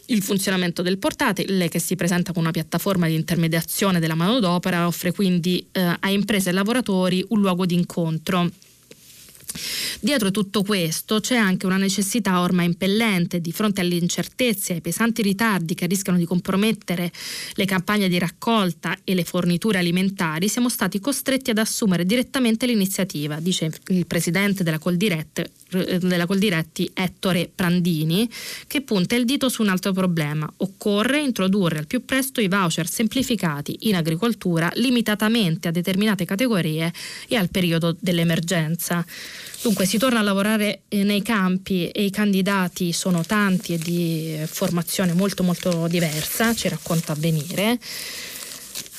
il funzionamento del portatile che si presenta con una piattaforma di intermediazione della manodopera offre quindi eh, a imprese e lavoratori un luogo di incontro Dietro tutto questo c'è anche una necessità ormai impellente di fronte alle incertezze ai pesanti ritardi che rischiano di compromettere le campagne di raccolta e le forniture alimentari, siamo stati costretti ad assumere direttamente l'iniziativa, dice il presidente della Coldiretti, della Coldiretti Ettore Prandini, che punta il dito su un altro problema. Occorre introdurre al più presto i voucher semplificati in agricoltura limitatamente a determinate categorie e al periodo dell'emergenza. Dunque si torna a lavorare eh, nei campi e i candidati sono tanti e di formazione molto molto diversa, ci racconta Avvenire.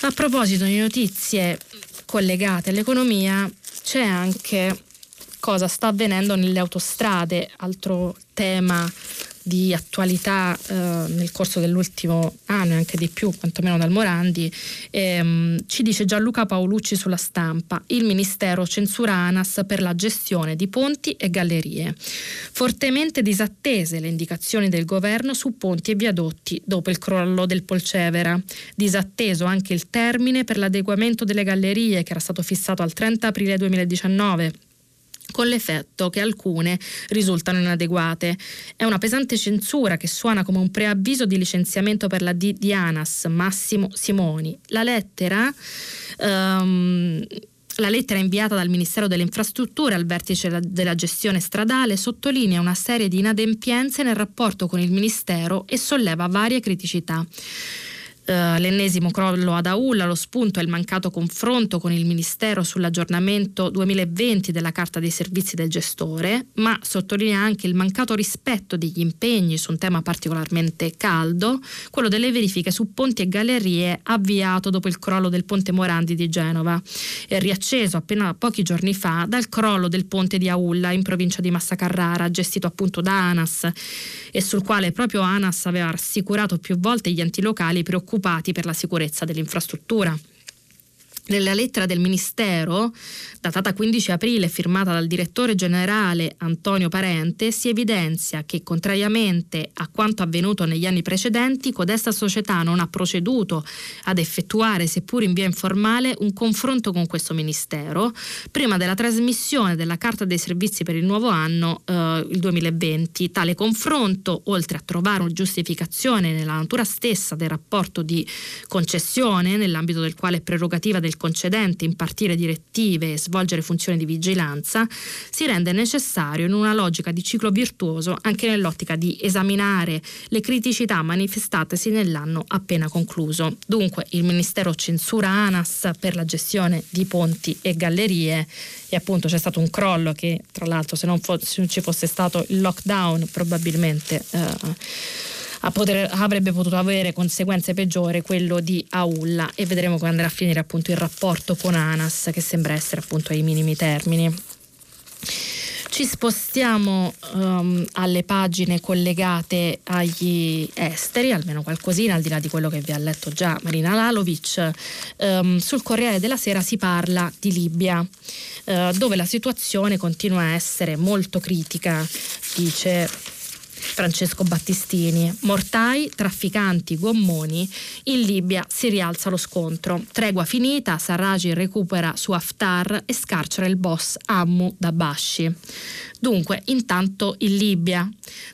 A proposito di notizie collegate all'economia, c'è anche cosa sta avvenendo nelle autostrade, altro tema di attualità eh, nel corso dell'ultimo anno e anche di più, quantomeno dal Morandi, ehm, ci dice Gianluca Paolucci sulla stampa, il Ministero censura ANAS per la gestione di ponti e gallerie. Fortemente disattese le indicazioni del governo su ponti e viadotti dopo il crollo del Polcevera. Disatteso anche il termine per l'adeguamento delle gallerie che era stato fissato al 30 aprile 2019 con l'effetto che alcune risultano inadeguate. È una pesante censura che suona come un preavviso di licenziamento per la D di Anas, Massimo Simoni. La lettera... Um, la lettera inviata dal Ministero delle Infrastrutture al vertice della gestione stradale sottolinea una serie di inadempienze nel rapporto con il Ministero e solleva varie criticità. Uh, l'ennesimo crollo ad Aulla, lo spunto è il mancato confronto con il Ministero sull'aggiornamento 2020 della Carta dei servizi del gestore, ma sottolinea anche il mancato rispetto degli impegni su un tema particolarmente caldo, quello delle verifiche su ponti e gallerie avviato dopo il crollo del ponte Morandi di Genova e riacceso appena pochi giorni fa dal crollo del ponte di Aulla in provincia di Massa Carrara, gestito appunto da ANAS e sul quale proprio ANAS aveva rassicurato più volte gli enti locali preoccupati preoccupati per la sicurezza dell'infrastruttura. Nella lettera del Ministero, datata 15 aprile, firmata dal direttore generale Antonio Parente, si evidenzia che, contrariamente a quanto avvenuto negli anni precedenti, codesta società non ha proceduto ad effettuare, seppur in via informale, un confronto con questo Ministero prima della trasmissione della Carta dei Servizi per il nuovo anno, eh, il 2020. Tale confronto, oltre a trovare una giustificazione nella natura stessa del rapporto di concessione, nell'ambito del quale è prerogativa del del concedente impartire direttive e svolgere funzioni di vigilanza, si rende necessario in una logica di ciclo virtuoso anche nell'ottica di esaminare le criticità manifestatesi nell'anno appena concluso. Dunque il Ministero censura ANAS per la gestione di ponti e gallerie e appunto c'è stato un crollo che tra l'altro se non, fosse, se non ci fosse stato il lockdown probabilmente... Eh, poter, avrebbe potuto avere conseguenze peggiori quello di Aulla e vedremo come andrà a finire appunto il rapporto con Anas che sembra essere appunto ai minimi termini. Ci spostiamo um, alle pagine collegate agli esteri, almeno qualcosina, al di là di quello che vi ha letto già Marina Lalovic. Um, sul Corriere della Sera si parla di Libia, uh, dove la situazione continua a essere molto critica, dice Francesco Battistini. Mortai, trafficanti, gommoni. In Libia si rialza lo scontro. Tregua finita, Sarraj recupera su Haftar e scarcera il boss Ammu da Bashi. Dunque, intanto in Libia,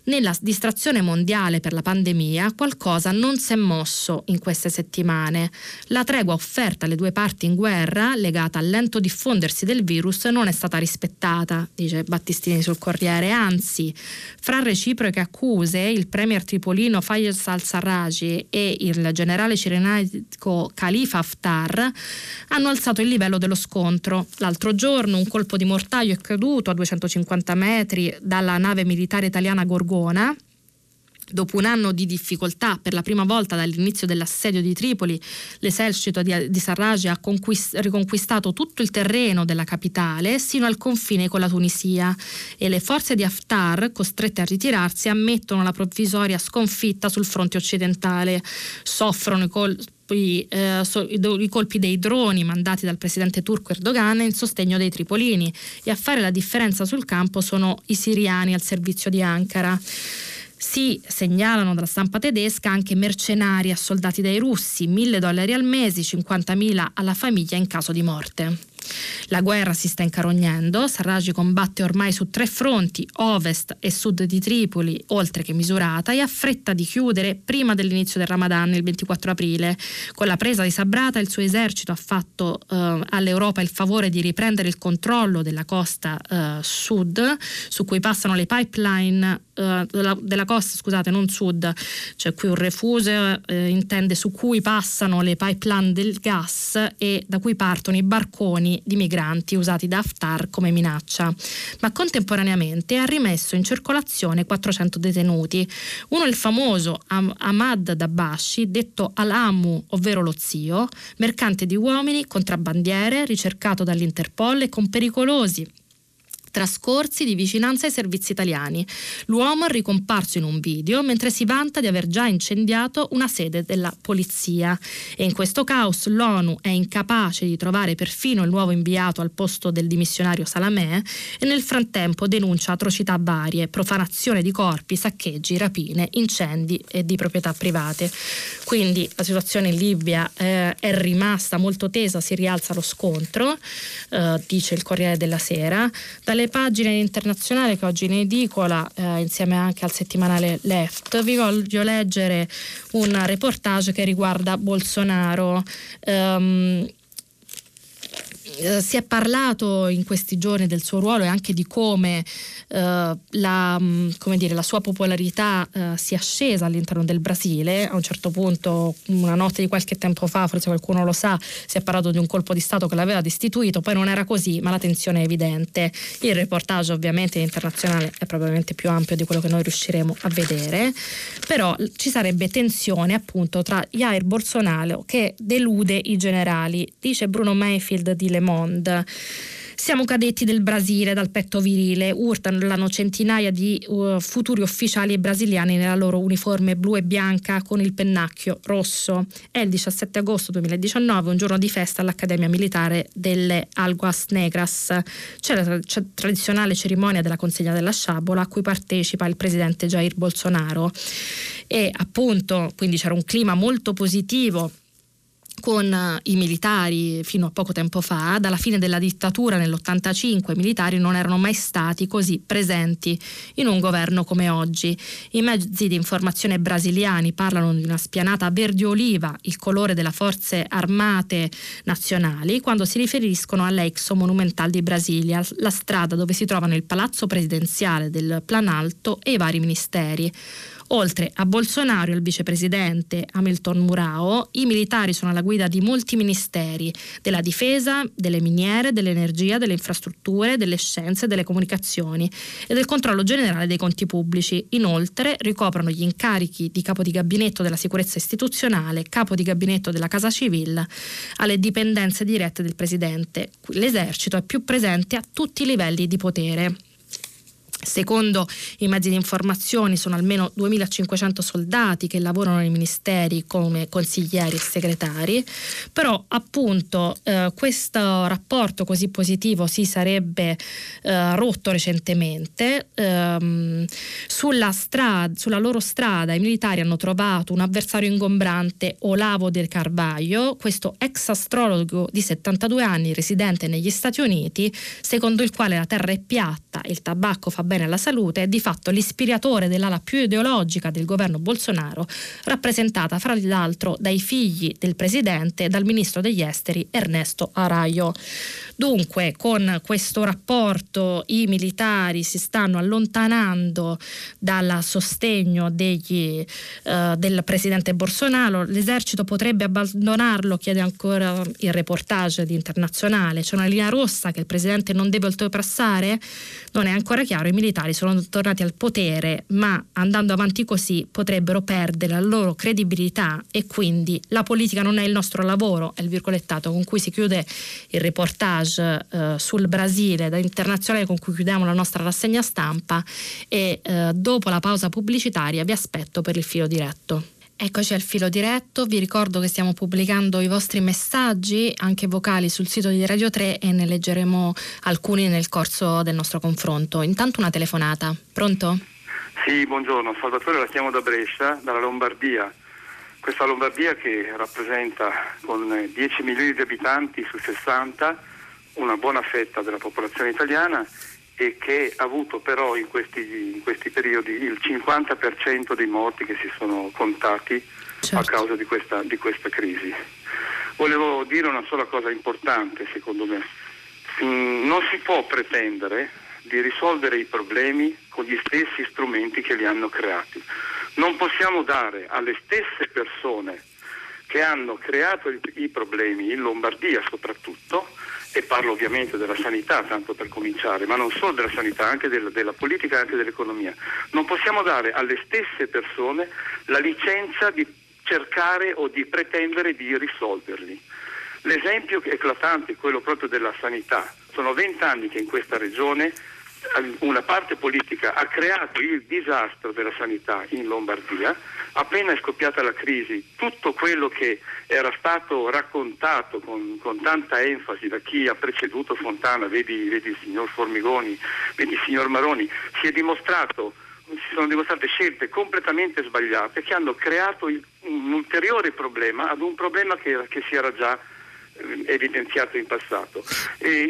nella distrazione mondiale per la pandemia, qualcosa non si è mosso in queste settimane. La tregua offerta alle due parti in guerra, legata al lento diffondersi del virus, non è stata rispettata, dice Battistini sul Corriere. Anzi, fra reciproche accuse, il premier tripolino Fayez al-Sarraj e il generale cirenaico Khalifa Haftar hanno alzato il livello dello scontro. L'altro giorno un colpo di mortaio è caduto a 250 metri dalla nave militare italiana Gorgona Dopo un anno di difficoltà, per la prima volta dall'inizio dell'assedio di Tripoli, l'esercito di, di Sarraj ha conquist- riconquistato tutto il terreno della capitale sino al confine con la Tunisia e le forze di Haftar, costrette a ritirarsi, ammettono la provvisoria sconfitta sul fronte occidentale. Soffrono i colpi eh, so, i, colpi dei droni mandati dal presidente turco Erdogan in sostegno dei tripolini e a fare la differenza sul campo sono i siriani al servizio di Ankara. Si segnalano dalla stampa tedesca anche mercenari assoldati dai russi, 1000 dollari al mese, 50.000 alla famiglia in caso di morte. La guerra si sta incarognando, Sarraj combatte ormai su tre fronti, ovest e sud di Tripoli, oltre che misurata, e ha fretta di chiudere prima dell'inizio del Ramadan, il 24 aprile. Con la presa di Sabrata il suo esercito ha fatto eh, all'Europa il favore di riprendere il controllo della costa eh, sud, su cui passano le pipeline eh, della, della, costa, scusate, non sud, c'è qui un refuso, eh, intende su cui passano le pipeline del gas e da cui partono i barconi di migranti usati da Haftar come minaccia. Ma contemporaneamente ha rimesso in circolazione 400 detenuti. Uno è il famoso Ahmad Dabashi, detto Al-Amu, ovvero lo zio, mercante di uomini, contrabbandiere, ricercato dall'Interpol e con pericolosi trascorsi di vicinanza ai servizi italiani. L'uomo è ricomparso in un video mentre si vanta di aver già incendiato una sede della polizia. E in questo caos l'ONU è incapace di trovare perfino il nuovo inviato al posto del dimissionario Salamè e nel frattempo denuncia atrocità varie, profanazione di corpi, saccheggi, rapine, incendi e di proprietà private. Quindi la situazione in Libia eh, è rimasta molto tesa, si rialza lo scontro, eh, dice il Corriere della Sera. Dalle pagine internazionali che oggi in edicola, eh, insieme anche al settimanale Left, vi voglio leggere un reportage che riguarda Bolsonaro. Um, eh, si è parlato in questi giorni del suo ruolo e anche di come, eh, la, mm, come dire, la, sua popolarità eh, sia scesa all'interno del Brasile. A un certo punto, una notte di qualche tempo fa, forse qualcuno lo sa, si è parlato di un colpo di Stato che l'aveva destituito, poi non era così, ma la tensione è evidente. Il reportage ovviamente internazionale è probabilmente più ampio di quello che noi riusciremo a vedere, però ci sarebbe tensione appunto tra Jair Bolsonaro che delude i generali, dice Bruno Mayfield di Le Monde. Siamo cadetti del Brasile dal petto virile, urtano centinaia di uh, futuri ufficiali brasiliani nella loro uniforme blu e bianca con il pennacchio rosso. È il 17 agosto 2019, un giorno di festa all'Accademia Militare delle Alguas Negras. C'è la tra- tradizionale cerimonia della consegna della sciabola a cui partecipa il presidente Jair Bolsonaro. E appunto, quindi c'era un clima molto positivo con eh, i militari fino a poco tempo fa, dalla fine della dittatura nell'85 i militari non erano mai stati così presenti in un governo come oggi. I mezzi di informazione brasiliani parlano di una spianata verde oliva, il colore delle forze armate nazionali, quando si riferiscono all'Exo Monumental di Brasilia, la strada dove si trovano il palazzo presidenziale del Planalto e i vari ministeri. Oltre a Bolsonaro e al vicepresidente Hamilton Murao, i militari sono alla guida di molti ministeri, della difesa, delle miniere, dell'energia, delle infrastrutture, delle scienze, delle comunicazioni e del controllo generale dei conti pubblici. Inoltre ricoprono gli incarichi di capo di gabinetto della sicurezza istituzionale, capo di gabinetto della Casa Civile, alle dipendenze dirette del presidente. L'esercito è più presente a tutti i livelli di potere. Secondo i mezzi di informazione sono almeno 2500 soldati che lavorano nei ministeri come consiglieri e segretari, però appunto eh, questo rapporto così positivo si sarebbe eh, rotto recentemente. Ehm, sulla, strada, sulla loro strada i militari hanno trovato un avversario ingombrante, Olavo del Carvaglio, questo ex astrologo di 72 anni residente negli Stati Uniti, secondo il quale la terra è piatta e il tabacco fa bene alla salute, è di fatto l'ispiratore dell'ala più ideologica del governo Bolsonaro, rappresentata fra l'altro dai figli del presidente e dal ministro degli esteri Ernesto Araio. Dunque, con questo rapporto i militari si stanno allontanando dal sostegno degli, eh, del presidente Bolsonaro, l'esercito potrebbe abbandonarlo, chiede ancora il reportage di internazionale. C'è una linea rossa che il presidente non deve oltrepassare? Non è ancora chiaro, i militari sono tornati al potere, ma andando avanti così potrebbero perdere la loro credibilità e quindi la politica non è il nostro lavoro, è il virgolettato con cui si chiude il reportage eh, sul Brasile da internazionale con cui chiudiamo la nostra rassegna stampa e eh, dopo la pausa pubblicitaria vi aspetto per il filo diretto. Eccoci al filo diretto, vi ricordo che stiamo pubblicando i vostri messaggi, anche vocali, sul sito di Radio 3 e ne leggeremo alcuni nel corso del nostro confronto. Intanto una telefonata. Pronto? Sì, buongiorno, Salvatore la chiamo da Brescia, dalla Lombardia. Questa Lombardia che rappresenta con 10 milioni di abitanti su 60 una buona fetta della popolazione italiana e che ha avuto però in questi, in questi periodi il 50% dei morti che si sono contati certo. a causa di questa, di questa crisi. Volevo dire una sola cosa importante secondo me. Mm, non si può pretendere di risolvere i problemi con gli stessi strumenti che li hanno creati. Non possiamo dare alle stesse persone che hanno creato i problemi, in Lombardia soprattutto, e parlo ovviamente della sanità tanto per cominciare, ma non solo della sanità, anche del, della politica e anche dell'economia. Non possiamo dare alle stesse persone la licenza di cercare o di pretendere di risolverli. L'esempio eclatante è quello proprio della sanità. Sono vent'anni che in questa regione una parte politica ha creato il disastro della sanità in Lombardia, appena è scoppiata la crisi, tutto quello che era stato raccontato con, con tanta enfasi da chi ha preceduto Fontana, vedi, vedi il signor Formigoni, vedi il signor Maroni, si è dimostrato si sono dimostrate scelte completamente sbagliate che hanno creato un ulteriore problema ad un problema che, che si era già evidenziato in passato.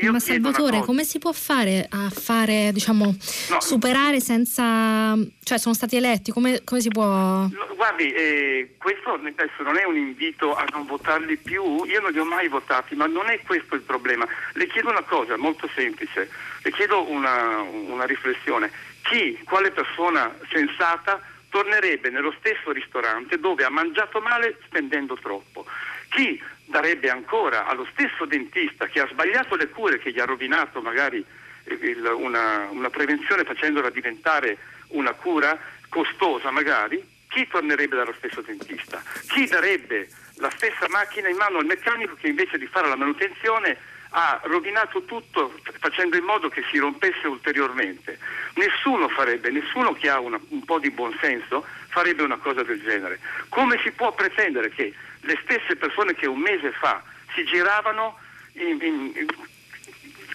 Ma Salvatore, come si può fare a fare, diciamo, no, superare senza... cioè sono stati eletti, come, come si può... No, guardi, eh, questo adesso non è un invito a non votarli più, io non li ho mai votati, ma non è questo il problema. Le chiedo una cosa molto semplice, le chiedo una, una riflessione. Chi, quale persona sensata tornerebbe nello stesso ristorante dove ha mangiato male spendendo troppo? Chi darebbe ancora allo stesso dentista che ha sbagliato le cure, che gli ha rovinato magari il, una, una prevenzione facendola diventare una cura costosa magari, chi tornerebbe dallo stesso dentista? Chi darebbe la stessa macchina in mano al meccanico che invece di fare la manutenzione ha rovinato tutto facendo in modo che si rompesse ulteriormente. Nessuno farebbe, nessuno che ha una, un po' di buonsenso farebbe una cosa del genere. Come si può pretendere che le stesse persone che un mese fa si giravano in, in, in,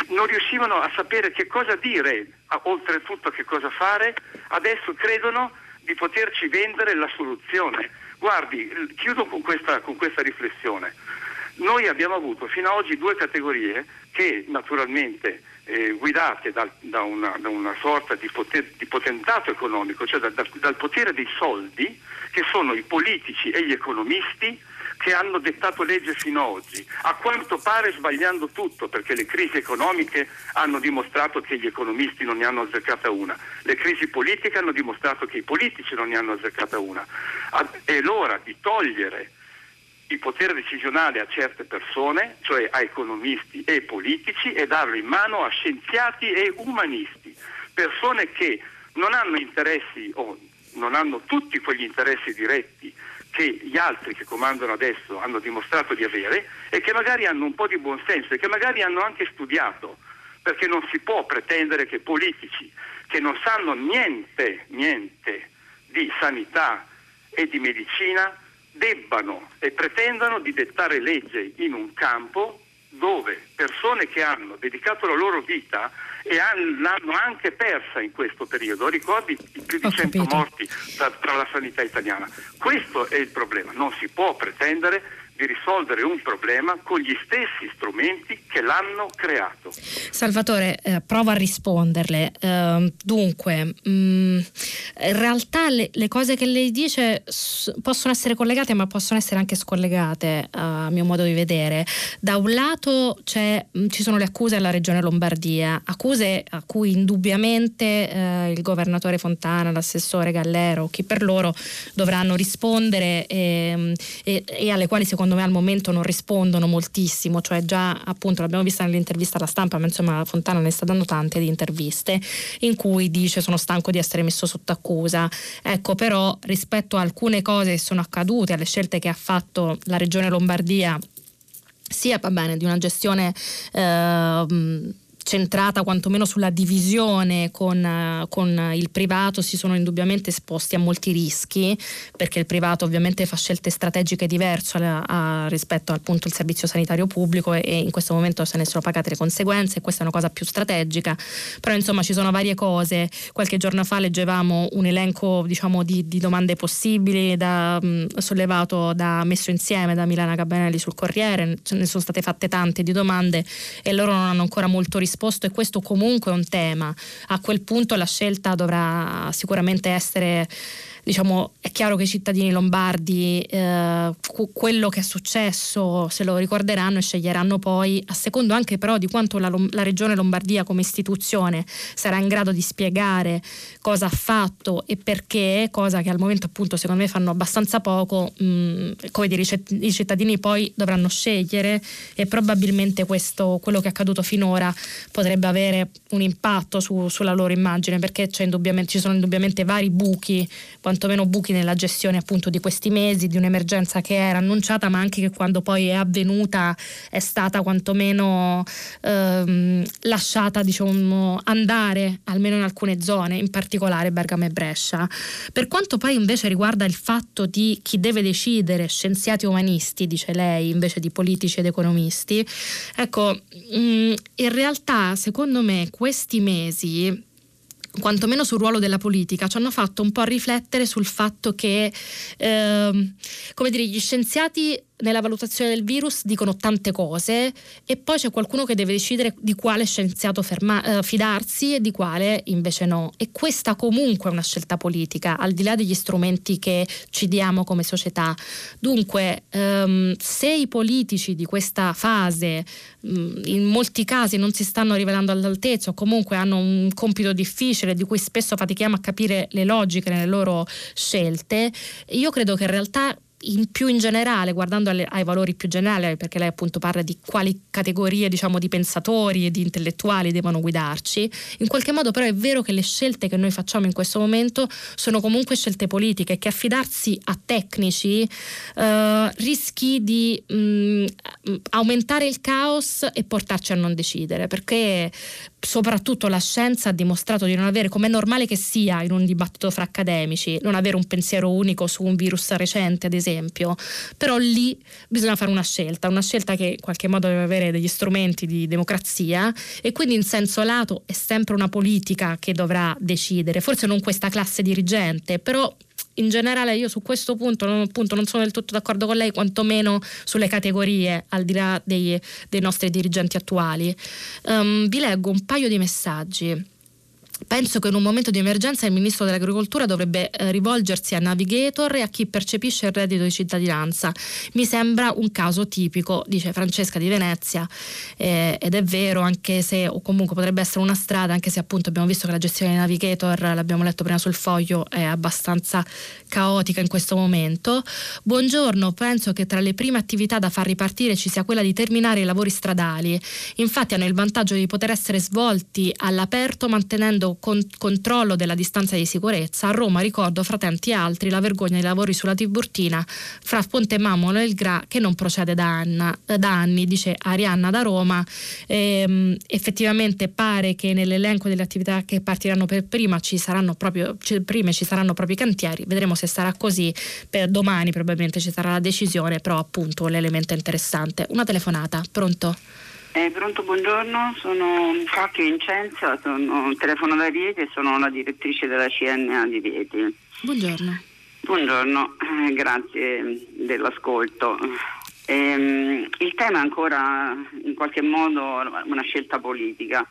non riuscivano a sapere che cosa dire, a, oltretutto che cosa fare, adesso credono di poterci vendere la soluzione. Guardi, chiudo con questa, con questa riflessione. Noi abbiamo avuto fino ad oggi due categorie che naturalmente eh, guidate dal, da, una, da, una, sorta di, poter, di potentato economico, cioè da, da, dal potere dei soldi, che sono i politici e gli economisti che hanno dettato legge fino ad oggi, a quanto pare sbagliando tutto, perché le crisi economiche hanno dimostrato che gli economisti non ne hanno azzeccata una, le crisi politiche hanno dimostrato che i politici non ne hanno azzeccata una. È l'ora di togliere il potere decisionale a certe persone, cioè a economisti e politici, e darlo in mano a scienziati e umanisti, persone che non hanno interessi o non hanno tutti quegli interessi diretti che gli altri che comandano adesso hanno dimostrato di avere e che magari hanno un po' di buonsenso e che magari hanno anche studiato, perché non si può pretendere che politici che non sanno niente, niente di sanità e di medicina debbano e pretendano di dettare legge in un campo dove persone che hanno dedicato la loro vita e l'hanno anche persa in questo periodo, ricordi più di 100 morti tra, tra la sanità italiana. Questo è il problema, non si può pretendere di risolvere un problema con gli stessi strumenti che l'hanno creato. Salvatore, eh, prova a risponderle. Uh, dunque, mh, mm, in realtà le, le, cose che lei dice s- possono essere collegate ma possono essere anche scollegate a mio modo di vedere. Da un lato mh, mm, ci sono le accuse alla Regione Lombardia, accuse a cui indubbiamente eh, il governatore Fontana, l'assessore Gallero, chi per loro dovranno rispondere e, mm, e, e alle quali secondo secondo me al momento non rispondono moltissimo, cioè già appunto l'abbiamo vista nell'intervista alla stampa, ma insomma Fontana ne sta dando tante di interviste in cui dice sono stanco di essere messo sotto accusa. Ecco però rispetto a alcune cose che sono accadute, alle scelte che ha fatto la regione Lombardia sia va bene di una gestione eh, centrata quantomeno sulla divisione con, con, il privato si sono indubbiamente esposti a molti rischi perché il privato ovviamente fa scelte strategiche diverse a, a, rispetto al servizio sanitario pubblico e, e, in questo momento se ne sono pagate le conseguenze questa è una cosa più strategica. Però insomma ci sono varie cose. Qualche giorno fa leggevamo un elenco diciamo di, di domande possibili da, mh, sollevato da messo insieme da Milana Gabbanelli sul Corriere ce ne sono state fatte tante di domande e loro non hanno ancora molto risposto risposto e questo comunque è un tema. A quel punto la scelta dovrà sicuramente essere diciamo, è chiaro che i cittadini lombardi eh, quello che è successo se lo ricorderanno e sceglieranno poi, a secondo anche però di quanto la, la, Regione Lombardia come istituzione sarà in grado di spiegare cosa ha fatto e perché, cosa che al momento appunto secondo me fanno abbastanza poco, mh, mm, come dire, i cittadini poi dovranno scegliere e probabilmente questo, quello che è accaduto finora potrebbe avere un impatto su, sulla loro immagine perché ci sono indubbiamente vari buchi quantomeno buchi nella gestione appunto di questi mesi, di un'emergenza che era annunciata ma anche che quando poi è avvenuta è stata quantomeno ehm, lasciata diciamo, andare almeno in alcune zone, in particolare Bergamo e Brescia. Per quanto poi invece riguarda il fatto di chi deve decidere, scienziati umanisti, dice lei, invece di politici ed economisti, ecco, mh, mm, in realtà secondo me questi mesi quantomeno sul ruolo della politica, ci hanno fatto un po' riflettere sul fatto che, eh, come dire, gli scienziati nella valutazione del virus dicono tante cose e poi c'è qualcuno che deve decidere di quale scienziato ferma, eh, fidarsi e di quale invece no. E questa comunque è una scelta politica, al di là degli strumenti che ci diamo come società. Dunque, ehm, se i politici di questa fase mm, in molti casi non si stanno rivelando all'altezza o comunque hanno un compito difficile di cui spesso fatichiamo a capire le logiche nelle loro scelte, io credo che in realtà in più in generale, guardando alle, ai valori più generali, perché lei appunto parla di quali categorie diciamo, di pensatori e di intellettuali devono guidarci, in qualche modo però è vero che le scelte che noi facciamo in questo momento sono comunque scelte politiche, che affidarsi a tecnici eh, rischi di mh, mm, aumentare il caos e portarci a non decidere, perché soprattutto la scienza ha dimostrato di non avere, come è normale che sia in un dibattito fra accademici, non avere un pensiero unico su un virus recente, ad esempio, però lì bisogna fare una scelta, una scelta che in qualche modo deve avere degli strumenti di democrazia e quindi in senso lato è sempre una politica che dovrà decidere, forse non questa classe dirigente, però in generale io su questo punto non, appunto, non sono del tutto d'accordo con lei, quantomeno sulle categorie, al di là dei, dei nostri dirigenti attuali. Um, vi leggo un paio di messaggi. Penso che in un momento di emergenza il ministro dell'agricoltura dovrebbe eh, rivolgersi a Navigator e a chi percepisce il reddito di cittadinanza. Mi sembra un caso tipico, dice Francesca di Venezia, eh, ed è vero, anche se, o comunque potrebbe essere una strada, anche se appunto abbiamo visto che la gestione di Navigator, l'abbiamo letto prima sul foglio, è abbastanza caotica in questo momento. Buongiorno, penso che tra le prime attività da far ripartire ci sia quella di terminare i lavori stradali. Infatti hanno il vantaggio di poter essere svolti all'aperto mantenendo chiedendo con- controllo della distanza di sicurezza. A Roma ricordo fra tanti altri la vergogna dei lavori sulla Tiburtina fra Ponte Mamolo e il Gra che non procede da, Anna, da anni, dice Arianna da Roma. Ehm, effettivamente pare che nell'elenco delle attività che partiranno per prima ci saranno proprio, prime ci saranno proprio i cantieri, vedremo se sarà così, per domani probabilmente ci sarà la decisione, però appunto l'elemento interessante. Una telefonata, pronto? Eh, pronto, buongiorno, sono Cacchio Vincenza, sono, telefono da Rieti e sono la direttrice della CNA di Rieti. Buongiorno. Buongiorno, eh, grazie dell'ascolto. Eh, il tema è ancora in qualche modo una scelta politica.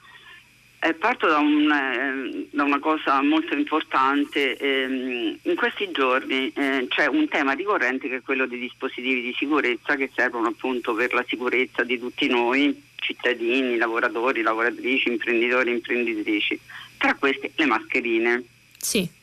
Eh, parto da, un, eh, da, una cosa molto importante. Eh, in questi giorni eh, c'è un tema ricorrente che è quello dei dispositivi di sicurezza che servono appunto per la sicurezza di tutti noi, cittadini, lavoratori, lavoratrici, imprenditori, imprenditrici. Tra queste le mascherine. Sì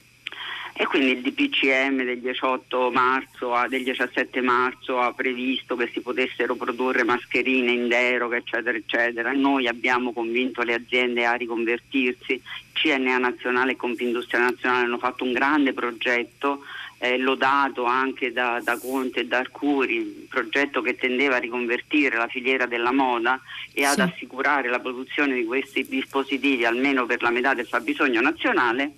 e quindi il DPCM del 18 marzo, del 17 marzo ha previsto che si potessero produrre mascherine in deroga eccetera eccetera. Noi abbiamo convinto le aziende a riconvertirsi, CNA Nazionale e Confindustria Nazionale hanno fatto un grande progetto eh, lodato anche da, da, Conte e da Arcuri, un progetto che tendeva a riconvertire la filiera della moda e ad assicurare la produzione di questi dispositivi almeno per la metà del fabbisogno nazionale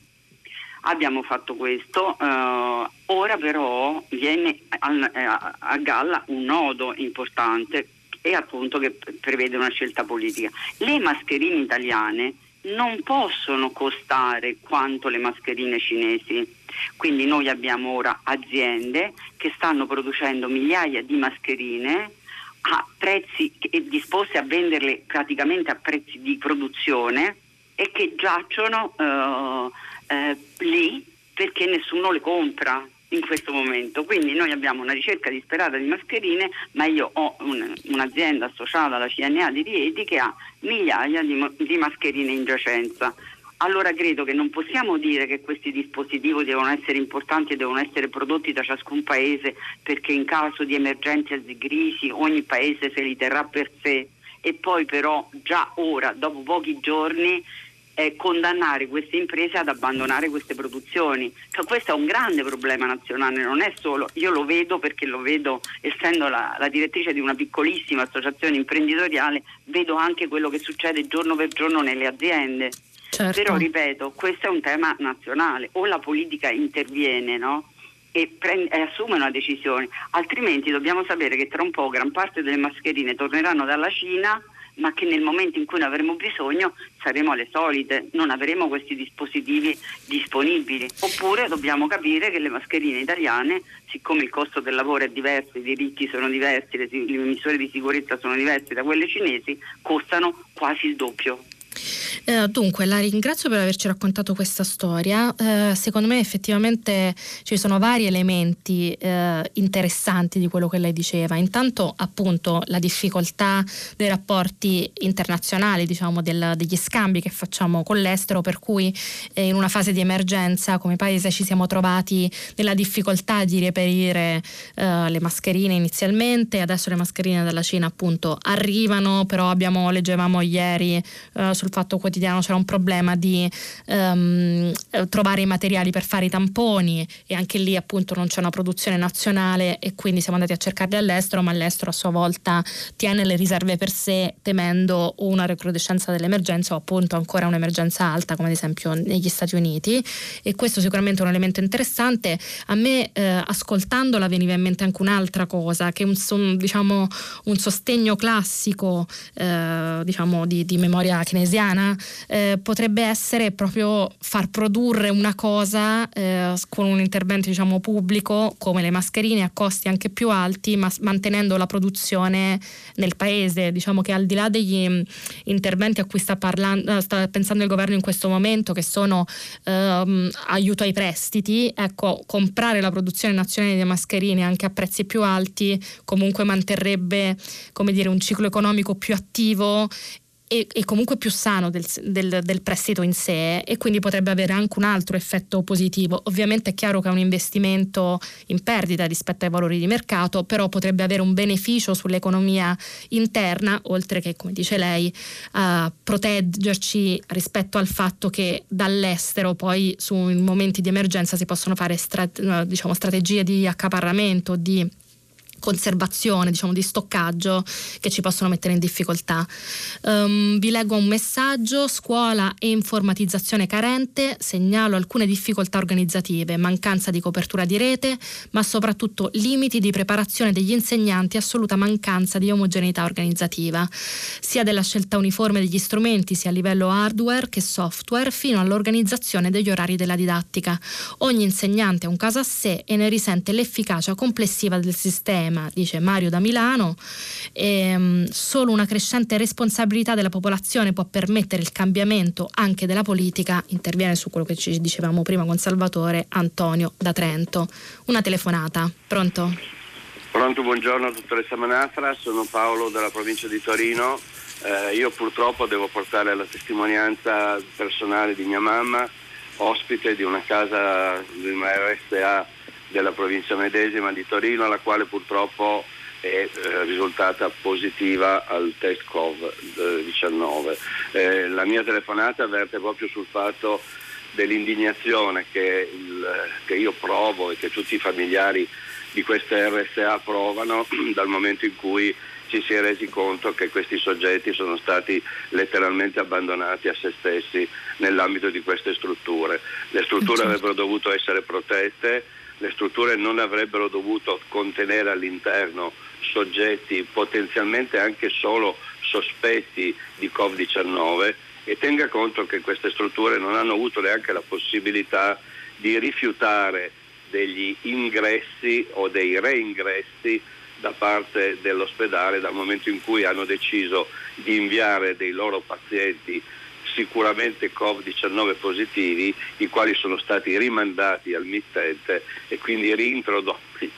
Abbiamo fatto questo, eh, ora però viene a, eh, a, galla un nodo importante e appunto che prevede una scelta politica. Le mascherine italiane non possono costare quanto le mascherine cinesi. Quindi noi abbiamo ora aziende che stanno producendo migliaia di mascherine a prezzi disposte a venderle praticamente a prezzi di produzione e che giacciono eh, eh, lì perché nessuno le compra in questo momento. Quindi noi abbiamo una ricerca disperata di mascherine, ma io ho un, un'azienda associata alla CNA di Rieti che ha migliaia di, di, mascherine in giacenza. Allora credo che non possiamo dire che questi dispositivi devono essere importanti e devono essere prodotti da ciascun paese perché in caso di emergenza di crisi ogni paese se li terrà per sé e poi però già ora, dopo pochi giorni, eh, condannare queste imprese ad abbandonare queste produzioni. Cioè, questo è un grande problema nazionale, non è solo, io lo vedo perché lo vedo essendo la, la direttrice di una piccolissima associazione imprenditoriale, vedo anche quello che succede giorno per giorno nelle aziende. Certo. Però ripeto, questo è un tema nazionale, o la politica interviene, no? E, prende, e, assume una decisione, altrimenti dobbiamo sapere che tra un po' gran parte delle mascherine torneranno dalla Cina ma che nel momento in cui ne avremo bisogno saremo alle solite, non avremo questi dispositivi disponibili. Oppure dobbiamo capire che le mascherine italiane, siccome il costo del lavoro è diverso, i diritti sono diversi, le, misure di sicurezza sono diverse da quelle cinesi, costano quasi il doppio. Eh, dunque, la ringrazio per averci raccontato questa storia. Eh, secondo me effettivamente ci sono vari elementi eh, interessanti di quello che lei diceva. Intanto, appunto, la difficoltà dei rapporti internazionali, diciamo, del, degli scambi che facciamo con l'estero, per cui eh, in una fase di emergenza come paese ci siamo trovati nella difficoltà di reperire eh, le mascherine inizialmente, adesso le mascherine dalla Cina appunto arrivano, però abbiamo, leggevamo ieri eh, sul fatto quotidiano c'era un problema di um, trovare i materiali per fare i tamponi e anche lì appunto non c'è una produzione nazionale e quindi siamo andati a cercarli all'estero, ma l'estero a sua volta tiene le riserve per sé temendo una recrudescenza dell'emergenza o appunto ancora un'emergenza alta come ad esempio negli Stati Uniti e questo sicuramente è un elemento interessante. A me eh, ascoltandola veniva in mente anche un'altra cosa che è un, diciamo, un sostegno classico eh, diciamo di, di memoria keynesiana eh, potrebbe essere proprio far produrre una cosa eh, con un intervento diciamo, pubblico come le mascherine a costi anche più alti, ma mantenendo la produzione nel paese. Diciamo che al di là degli mm, interventi a cui sta, parlando, sta pensando il governo in questo momento, che sono ehm, aiuto ai prestiti, ecco, comprare la produzione nazionale di mascherine anche a prezzi più alti comunque manterrebbe dire, un ciclo economico più attivo è, è comunque più sano del, del, del, prestito in sé e quindi potrebbe avere anche un altro effetto positivo. Ovviamente è chiaro che è un investimento in perdita rispetto ai valori di mercato, però potrebbe avere un beneficio sull'economia interna, oltre che, come dice lei, uh, proteggerci rispetto al fatto che dall'estero poi su momenti di emergenza si possono fare strat- diciamo, strategie di accaparramento, di conservazione, diciamo di stoccaggio che ci possono mettere in difficoltà. Um, vi leggo un messaggio, scuola e informatizzazione carente, segnalo alcune difficoltà organizzative, mancanza di copertura di rete, ma soprattutto limiti di preparazione degli insegnanti, assoluta mancanza di omogeneità organizzativa, sia della scelta uniforme degli strumenti, sia a livello hardware che software, fino all'organizzazione degli orari della didattica. Ogni insegnante ha un caso a sé e ne risente l'efficacia complessiva del sistema problema, dice Mario da Milano, e, um, solo una crescente responsabilità della popolazione può permettere il cambiamento anche della politica, interviene su quello che ci dicevamo prima con Salvatore Antonio da Trento. Una telefonata, pronto? Pronto, buongiorno dottoressa Manafra, sono Paolo dalla provincia di Torino. Eh, io purtroppo devo portare la testimonianza personale di mia mamma, ospite di una casa di una RSA della provincia medesima di Torino, la quale purtroppo è eh, risultata positiva al test Covid-19. Eh, la mia telefonata avverte proprio sul fatto dell'indignazione che, il, che, io provo e che tutti i familiari di queste RSA provano dal momento in cui ci si è resi conto che questi soggetti sono stati letteralmente abbandonati a se stessi nell'ambito di queste strutture. Le strutture certo. avrebbero dovuto essere protette, le strutture non avrebbero dovuto contenere all'interno soggetti potenzialmente anche solo sospetti di Covid-19 e tenga conto che queste strutture non hanno avuto neanche la possibilità di rifiutare degli ingressi o dei reingressi da parte dell'ospedale dal momento in cui hanno deciso di inviare dei loro pazienti sicuramente Covid-19 positivi, i quali sono stati rimandati al mittente e quindi reintrodotti,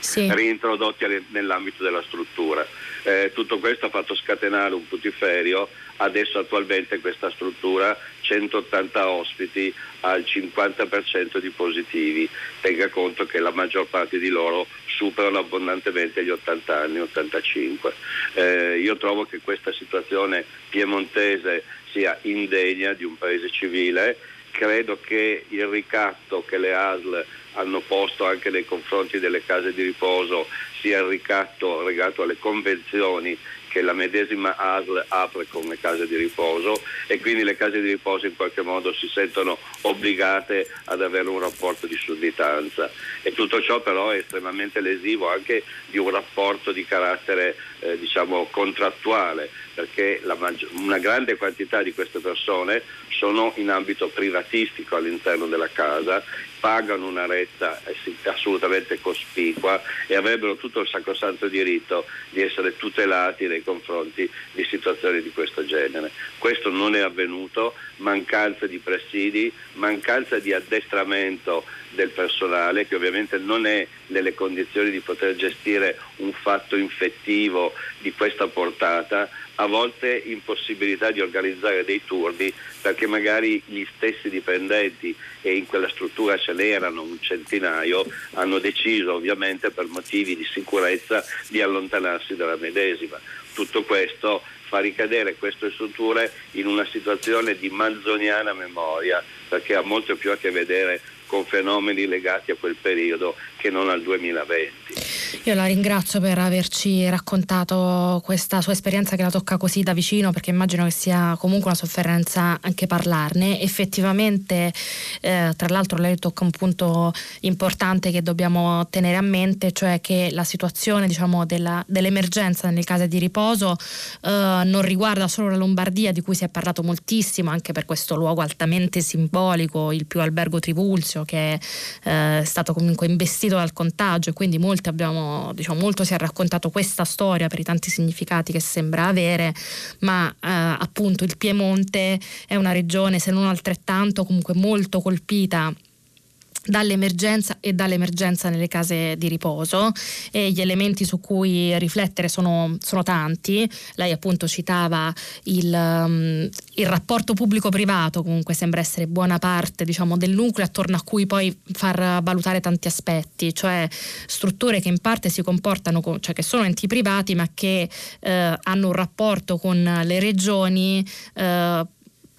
sì. reintrodotti nell'ambito della struttura. Eh, tutto questo ha fatto scatenare un putiferio, adesso attualmente questa struttura 180 ospiti al 50% di positivi, tenga conto che la maggior parte di loro superano abbondantemente gli 80 anni, 85. Eh, io trovo che questa situazione piemontese sia indegna di un paese civile. Credo che il ricatto che le ASL hanno posto anche nei confronti delle case di riposo sia il ricatto legato alle convenzioni che la medesima ASL apre con le case di riposo e quindi le case di riposo in qualche modo si sentono obbligate ad avere un rapporto di sudditanza e tutto ciò però è estremamente lesivo anche di un rapporto di carattere eh, diciamo contrattuale perché maggi- una grande quantità di queste persone sono in ambito privatistico all'interno della casa pagano una retta assolutamente cospicua e avrebbero tutto il sacrosanto diritto di essere tutelati nei confronti di situazioni di questo genere. Questo non è avvenuto, mancanza di presidi, mancanza di addestramento del personale che ovviamente non è nelle condizioni di poter gestire un fatto infettivo di questa portata, a volte impossibilità di organizzare dei turni perché magari gli stessi dipendenti e in quella struttura ce n'erano un centinaio hanno deciso ovviamente per motivi di sicurezza di allontanarsi dalla medesima. Tutto questo fa ricadere queste strutture in una situazione di manzoniana memoria perché ha molto più a che vedere con fenomeni legati a quel periodo che non al 2020. Io la ringrazio per averci raccontato questa sua esperienza che la tocca così da vicino perché immagino che sia comunque una sofferenza anche parlarne. Effettivamente, eh, tra l'altro lei tocca un punto importante che dobbiamo tenere a mente, cioè che la situazione diciamo, della, dell'emergenza nelle case di riposo eh, non riguarda solo la Lombardia di cui si è parlato moltissimo anche per questo luogo altamente simbolico, il più albergo Trivulzio che eh, è stato comunque investito colpito dal contagio e quindi molti abbiamo, diciamo, molto si è raccontato questa storia per i tanti significati che sembra avere, ma eh, appunto il Piemonte è una regione, se non altrettanto, comunque molto colpita dall'emergenza e dall'emergenza nelle case di riposo e gli elementi su cui riflettere sono, sono tanti. Lei appunto citava il, um, il, rapporto pubblico-privato, comunque sembra essere buona parte diciamo, del nucleo attorno a cui poi far valutare tanti aspetti, cioè strutture che in parte si comportano, con, cioè che sono enti privati ma che eh, hanno un rapporto con le regioni. Eh,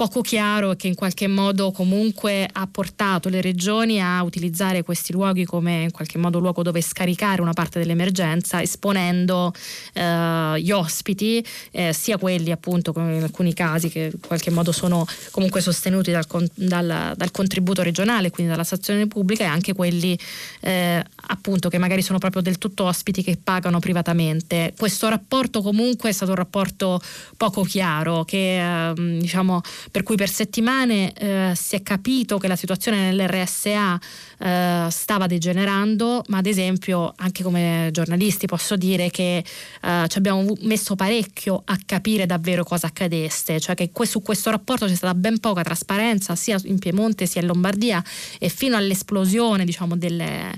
poco chiaro e che in qualche modo comunque ha portato le regioni a utilizzare questi luoghi come in qualche modo luogo dove scaricare una parte dell'emergenza esponendo eh, gli ospiti eh, sia quelli appunto in alcuni casi che in qualche modo sono comunque sostenuti dal, dal, dal contributo regionale quindi dalla stazione pubblica e anche quelli eh, appunto che magari sono proprio del tutto ospiti che pagano privatamente. Questo rapporto comunque è stato un rapporto poco chiaro che ehm, diciamo per cui per settimane eh, si è capito che la situazione nell'RSA eh, stava degenerando, ma ad esempio anche come giornalisti posso dire che eh, ci abbiamo messo parecchio a capire davvero cosa accadesse, cioè che su questo rapporto c'è stata ben poca trasparenza sia in Piemonte sia in Lombardia e fino all'esplosione diciamo, delle,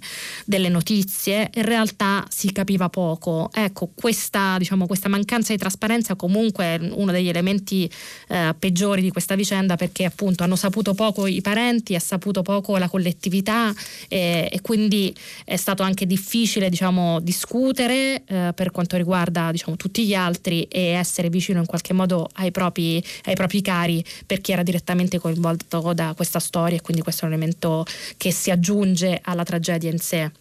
delle notizie in realtà si capiva poco. Ecco, questa, diciamo, questa mancanza di trasparenza comunque è uno degli elementi eh, peggiori di questa vicenda perché appunto hanno saputo poco i parenti, ha saputo poco la collettività e, e quindi è stato anche difficile diciamo, discutere eh, per quanto riguarda diciamo, tutti gli altri e essere vicino in qualche modo ai propri, ai propri cari per chi era direttamente coinvolto da questa storia e quindi questo è un elemento che si aggiunge alla tragedia in sé.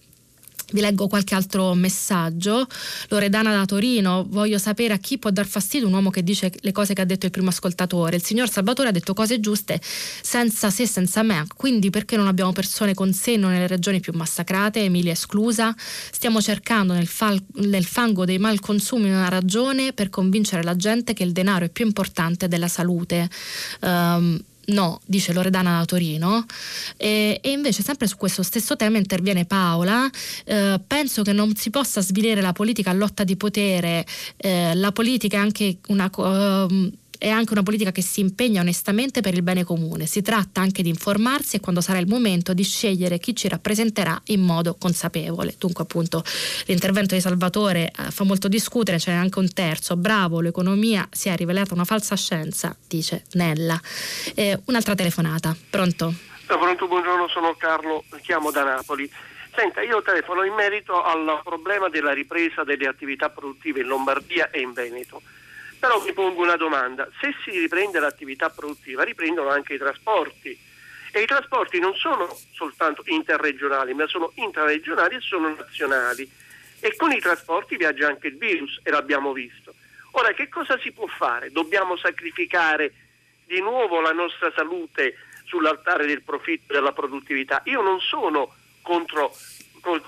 Vi leggo qualche altro messaggio. Loredana da Torino, voglio sapere a chi può dar fastidio un uomo che dice le cose che ha detto il primo ascoltatore. Il signor Salvatore ha detto cose giuste senza se, senza me. Quindi perché non abbiamo persone con senno nelle regioni più massacrate, Emilia esclusa? Stiamo cercando nel, fal- nel fango dei malconsumi una ragione per convincere la gente che il denaro è più importante della salute. Um, No, dice Loredana da Torino. E, e, invece, sempre su questo stesso tema, interviene Paola. Eh, penso che non si possa svilire la politica a lotta di potere. Eh, la politica è anche una. Uh, è anche una politica che si impegna onestamente per il bene comune. Si tratta anche di informarsi e quando sarà il momento di scegliere chi ci rappresenterà in modo consapevole. Dunque appunto l'intervento di Salvatore eh, fa molto discutere, c'è anche un terzo, bravo, l'economia si è rivelata una falsa scienza, dice Nella. Eh, un'altra telefonata, pronto? Pronto, buongiorno, sono Carlo, chiamo da Napoli. Senta, io telefono in merito al problema della ripresa delle attività produttive in Lombardia e in Veneto. Però mi pongo una domanda, se si riprende l'attività produttiva riprendono anche i trasporti e i trasporti non sono soltanto interregionali ma sono intraregionali e sono nazionali e con i trasporti viaggia anche il virus e l'abbiamo visto. Ora che cosa si può fare? Dobbiamo sacrificare di nuovo la nostra salute sull'altare del profitto e della produttività. Io non sono contro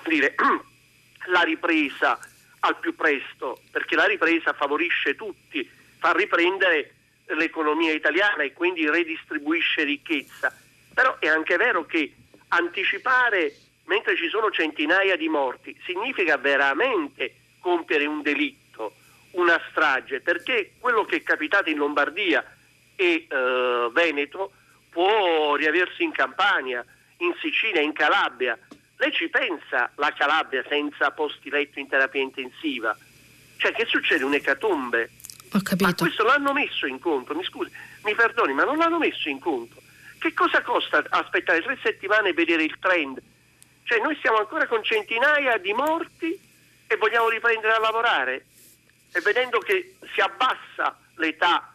dire, la ripresa al più presto, perché la ripresa favorisce tutti, fa riprendere l'economia italiana e quindi redistribuisce ricchezza. Però è anche vero che anticipare mentre ci sono centinaia di morti significa veramente compiere un delitto, una strage, perché quello che è capitato in Lombardia e eh, Veneto può riaversi in Campania, in Sicilia, in Calabria, lei ci pensa la Calabria senza posti letto in terapia intensiva? Cioè che succede? Un'ecatombe. Ho capito. Ma questo l'hanno messo in conto, mi scusi, mi perdoni, ma non l'hanno messo in conto. Che cosa costa aspettare tre settimane e vedere il trend? Cioè noi siamo ancora con centinaia di morti e vogliamo riprendere a lavorare e vedendo che si abbassa l'età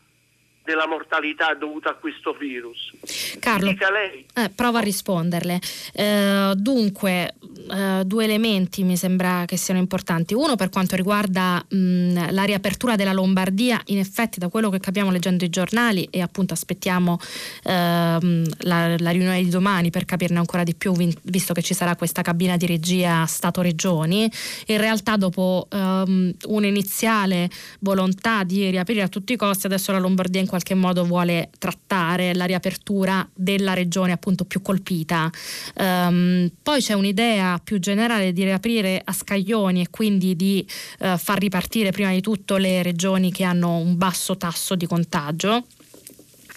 della mortalità dovuta a questo virus. Carlo, eh, prova a risponderle. Eh, dunque, eh, due elementi mi sembra che siano importanti. Uno per quanto riguarda mh, la riapertura della Lombardia, in effetti da quello che capiamo leggendo i giornali e appunto aspettiamo ehm, la, la, riunione di domani per capirne ancora di più, visto che ci sarà questa cabina di regia Stato-Regioni, in realtà dopo ehm, un'iniziale volontà di riaprire a tutti i costi, adesso la Lombardia in qualche qualche modo vuole trattare la riapertura della regione appunto più colpita. Um, poi c'è un'idea più generale di riaprire a scaglioni e quindi di uh, far ripartire prima di tutto le regioni che hanno un basso tasso di contagio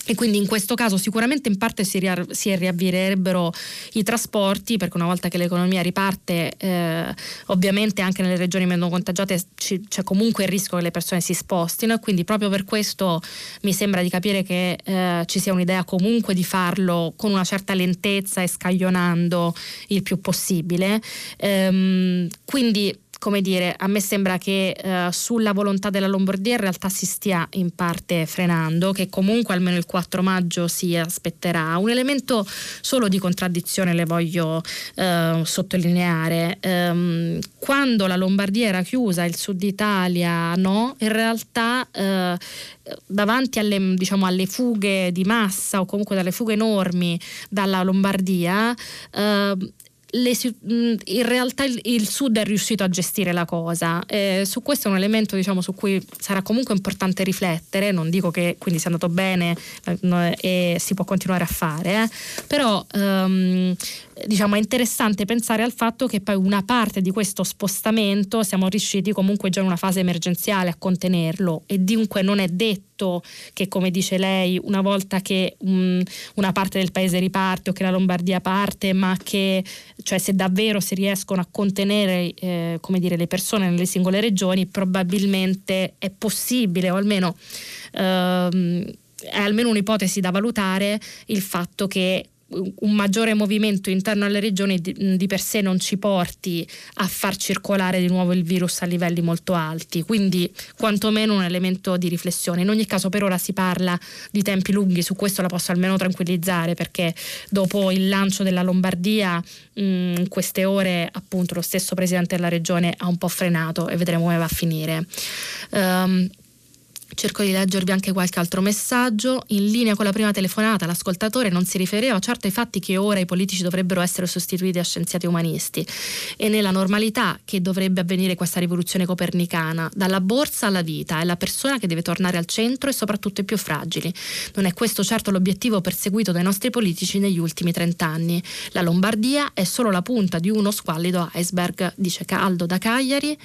e quindi in questo caso sicuramente in parte si, ria- si riavvirerebbero i trasporti perché una volta che l'economia riparte eh, ovviamente anche nelle regioni meno contagiate ci, c'è comunque il rischio che le persone si spostino e quindi proprio per questo mi sembra di capire che eh, ci sia un'idea comunque di farlo con una certa lentezza e scaglionando il più possibile. Ehm, quindi come dire, a me sembra che eh, sulla volontà della Lombardia in realtà si stia in parte frenando, che comunque almeno il 4 maggio si aspetterà. Un elemento solo di contraddizione le voglio eh, sottolineare. Um, quando la Lombardia era chiusa, il sud Italia no, in realtà eh, davanti alle, diciamo, alle, fughe di massa o comunque dalle fughe enormi dalla Lombardia, eh, le, in realtà il, il, Sud è riuscito a gestire la cosa. Eh, su questo è un elemento diciamo, su cui sarà comunque importante riflettere, non dico che quindi sia andato bene eh, e si può continuare a fare, eh, però ehm, diciamo, è interessante pensare al fatto che poi una parte di questo spostamento siamo riusciti comunque già in una fase emergenziale a contenerlo. E dunque non è detto che come dice lei una volta che um, una parte del paese riparte o che la Lombardia parte ma che cioè se davvero si riescono a contenere eh, come dire, le persone nelle singole regioni probabilmente è possibile o almeno ehm, è almeno un'ipotesi da valutare il fatto che un maggiore movimento interno alle regioni di, di, per sé non ci porti a far circolare di nuovo il virus a livelli molto alti, quindi quantomeno un elemento di riflessione. In ogni caso per ora si parla di tempi lunghi, su questo la posso almeno tranquillizzare perché dopo il lancio della Lombardia in queste ore appunto lo stesso presidente della regione ha un po' frenato e vedremo come va a finire. Um, Cerco di leggervi anche qualche altro messaggio. In linea con la prima telefonata, l'ascoltatore non si riferiva certo ai fatti che ora i politici dovrebbero essere sostituiti da scienziati umanisti e nella normalità che dovrebbe avvenire questa rivoluzione copernicana, dalla borsa alla vita, è la persona che deve tornare al centro e soprattutto i più fragili. Non è questo certo l'obiettivo perseguito dai nostri politici negli ultimi trent'anni. La Lombardia è solo la punta di uno squallido iceberg, dice Caldo da Cagliari.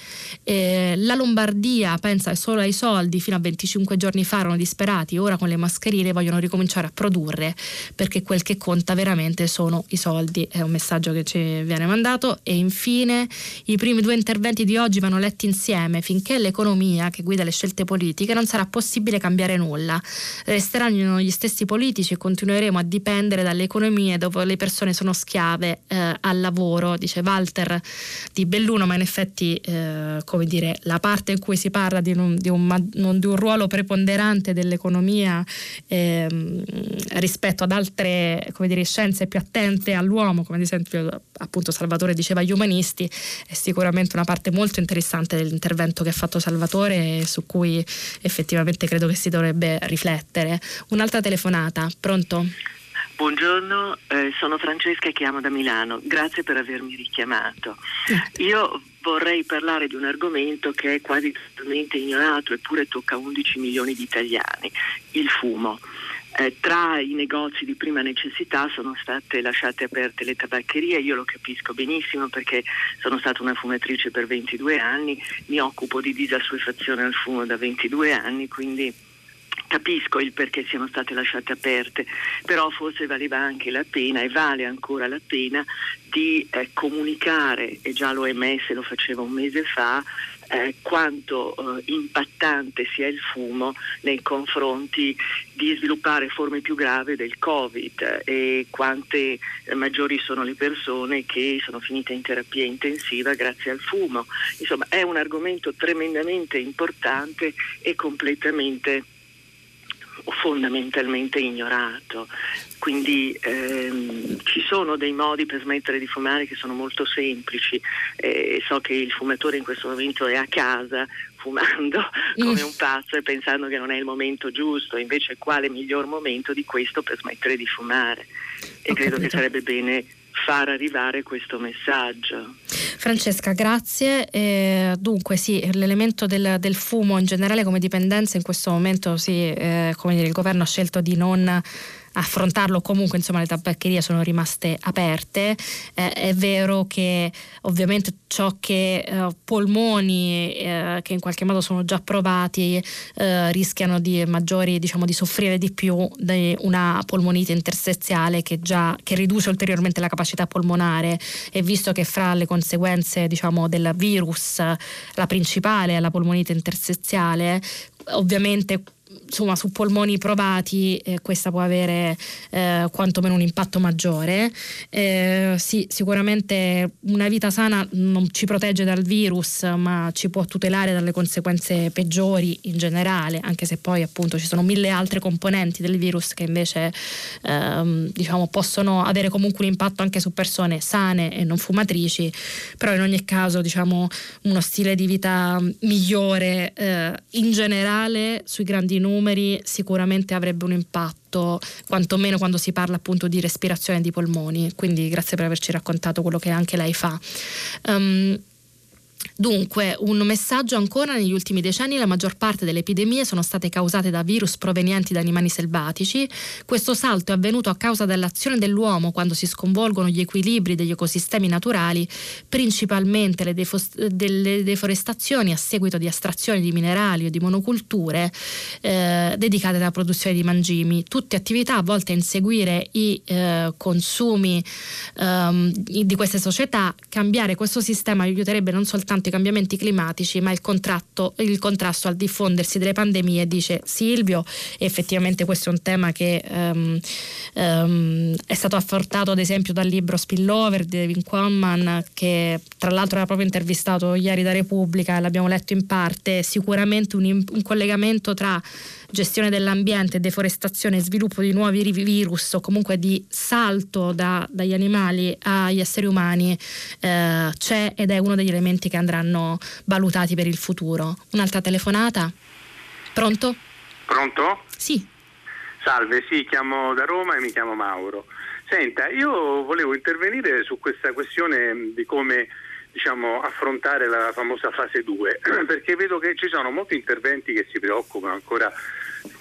Eh, la Lombardia pensa solo ai soldi fino a 20 25 giorni fa erano disperati, ora con le mascherine vogliono ricominciare a produrre perché quel che conta veramente sono i soldi. È un messaggio che ci viene mandato. E infine i primi due interventi di oggi vanno letti insieme. Finché l'economia che guida le scelte politiche non sarà possibile cambiare nulla. Resteranno gli stessi politici e continueremo a dipendere dalle economie dove le persone sono schiave eh, al lavoro, dice Walter di Belluno, ma in effetti eh, come dire, la parte in cui si parla di un, di un, non di un ruolo ruolo preponderante dell'economia ehm, rispetto ad altre dire, scienze più attente all'uomo, come ad esempio appunto Salvatore diceva gli umanisti, è sicuramente una parte molto interessante dell'intervento che ha fatto Salvatore e su cui effettivamente credo che si dovrebbe riflettere. Un'altra telefonata, pronto? Buongiorno, eh, sono Francesca e chiamo da Milano, grazie per avermi richiamato. Io vorrei parlare di un argomento che è quasi totalmente ignorato eppure tocca 11 milioni di italiani, il fumo. Eh, tra i negozi di prima necessità sono state lasciate aperte le tabaccherie, io lo capisco benissimo perché sono stata una fumatrice per 22 anni, mi occupo di disassuefazione al fumo da 22 anni, quindi Capisco il perché siano state lasciate aperte, però forse valeva anche la pena e vale ancora la pena di eh, comunicare, e già l'OMS lo faceva un mese fa, eh, quanto eh, impattante sia il fumo nei confronti di sviluppare forme più gravi del Covid e quante eh, maggiori sono le persone che sono finite in terapia intensiva grazie al fumo. Insomma, è un argomento tremendamente importante e completamente fondamentalmente ignorato. Quindi ehm, ci sono dei modi per smettere di fumare che sono molto semplici. Eh, so che il fumatore in questo momento è a casa fumando come un pazzo e pensando che non è il momento giusto, invece quale miglior momento di questo per smettere di fumare? E credo che sarebbe bene far arrivare questo messaggio. Francesca, grazie. Eh, dunque sì, l'elemento del, del, fumo in generale come dipendenza in questo momento sì, eh, come dire, il governo ha scelto di non affrontarlo, comunque insomma le tabaccherie sono rimaste aperte. Eh, è vero che ovviamente ciò che eh, polmoni eh, che in qualche modo sono già provati eh, rischiano di maggiori diciamo di soffrire di più di una polmonite interstiziale che già che riduce ulteriormente la capacità polmonare e visto che fra le conseguenze diciamo del virus la principale è la polmonite interstiziale ovviamente insomma, su polmoni provati eh, questa può avere eh, quantomeno un impatto maggiore. Eh, sì, sicuramente una vita sana non ci protegge dal virus, ma ci può tutelare dalle conseguenze peggiori in generale, anche se poi appunto ci sono mille altre componenti del virus che invece ehm, diciamo, possono avere comunque un impatto anche su persone sane e non fumatrici, però in ogni caso diciamo, uno stile di vita migliore eh, in generale sui grandi numeri numeri sicuramente avrebbe un impatto, quantomeno quando si parla appunto di respirazione di polmoni. Quindi grazie per averci raccontato quello che anche lei fa. Um, Dunque, un messaggio ancora, negli ultimi decenni la maggior parte delle epidemie sono state causate da virus provenienti da animali selvatici. Questo salto è avvenuto a causa dell'azione dell'uomo quando si sconvolgono gli equilibri degli ecosistemi naturali, principalmente le defos- delle deforestazioni a seguito di astrazioni di minerali o di monoculture eh, dedicate alla produzione di mangimi. Tutte attività volte a inseguire i eh, consumi ehm, di queste società. Cambiare questo sistema aiuterebbe non soltanto soltanto i cambiamenti climatici, ma il, il contrasto al diffondersi delle pandemie, dice Silvio. E effettivamente questo è un tema che um, um, è stato affrontato ad esempio dal libro Spillover di David Quamman, che tra l'altro era proprio intervistato ieri da Repubblica, l'abbiamo letto in parte, sicuramente un, un collegamento tra gestione dell'ambiente, deforestazione sviluppo di nuovi virus o comunque di salto da, dagli animali agli esseri umani eh, c'è ed è uno degli elementi che andranno valutati per il futuro. Un'altra telefonata? Pronto? Pronto? Sì. Salve, sì, chiamo da Roma e mi chiamo Mauro. Senta, io volevo intervenire su questa questione di come diciamo, affrontare la famosa fase 2, perché vedo che ci sono molti interventi che si preoccupano ancora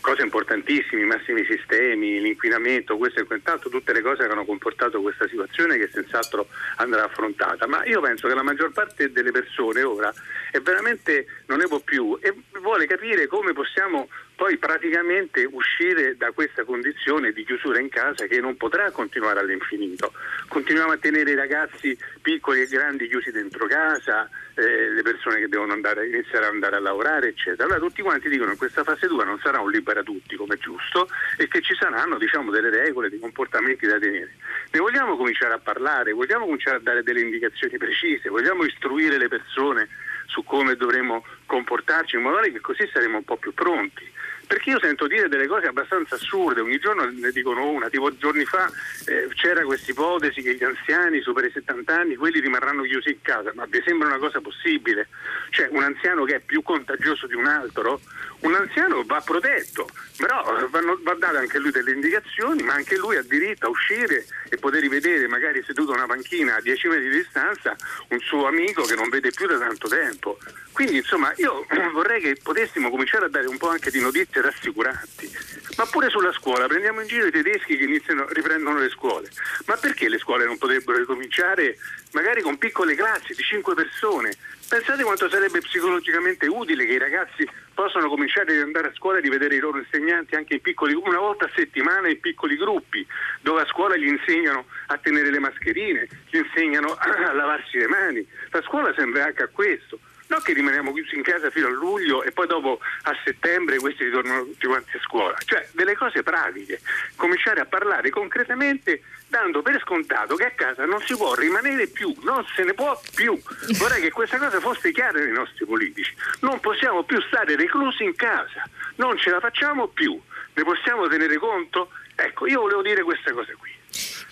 cose importantissime, i massimi sistemi, l'inquinamento, questo e quant'altro, tutte le cose che hanno comportato questa situazione che senz'altro andrà affrontata. Ma io penso che la maggior parte delle persone ora è veramente non ne può più e vuole capire come possiamo poi praticamente uscire da questa condizione di chiusura in casa che non potrà continuare all'infinito. Continuiamo a tenere i ragazzi piccoli e grandi chiusi dentro casa, eh, le persone che devono andare, iniziare ad andare a lavorare, eccetera. Allora tutti quanti dicono che questa fase 2 non sarà un libera tutti come è giusto e che ci saranno diciamo, delle regole, dei comportamenti da tenere. Ne vogliamo cominciare a parlare, vogliamo cominciare a dare delle indicazioni precise, vogliamo istruire le persone su come dovremo comportarci in modo che così saremo un po' più pronti. Perché io sento dire delle cose abbastanza assurde, ogni giorno ne dicono una, tipo giorni fa eh, c'era questa ipotesi che gli anziani sopra i 70 anni, quelli rimarranno chiusi in casa, ma vi sembra una cosa possibile? Cioè un anziano che è più contagioso di un altro? Un anziano va protetto, però vanno, va date anche lui delle indicazioni, ma anche lui ha diritto a uscire e poter rivedere magari seduto a una panchina a 10 metri di distanza un suo amico che non vede più da tanto tempo. Quindi insomma io vorrei che potessimo cominciare a dare un po' anche di notizie rassicuranti, ma pure sulla scuola, prendiamo in giro i tedeschi che iniziano, riprendono le scuole, ma perché le scuole non potrebbero ricominciare magari con piccole classi di 5 persone? Pensate quanto sarebbe psicologicamente utile che i ragazzi possano cominciare ad andare a scuola e rivedere i loro insegnanti anche in piccoli, una volta a settimana in piccoli gruppi, dove a scuola gli insegnano a tenere le mascherine, gli insegnano a lavarsi le mani. La scuola serve anche a questo. Non che rimaniamo chiusi in casa fino a luglio e poi dopo a settembre questi ritornano tutti quanti a scuola. Cioè delle cose pratiche, cominciare a parlare concretamente dando per scontato che a casa non si può rimanere più, non se ne può più. Vorrei che questa cosa fosse chiara ai nostri politici. Non possiamo più stare reclusi in casa, non ce la facciamo più. Ne possiamo tenere conto? Ecco, io volevo dire queste cose qui.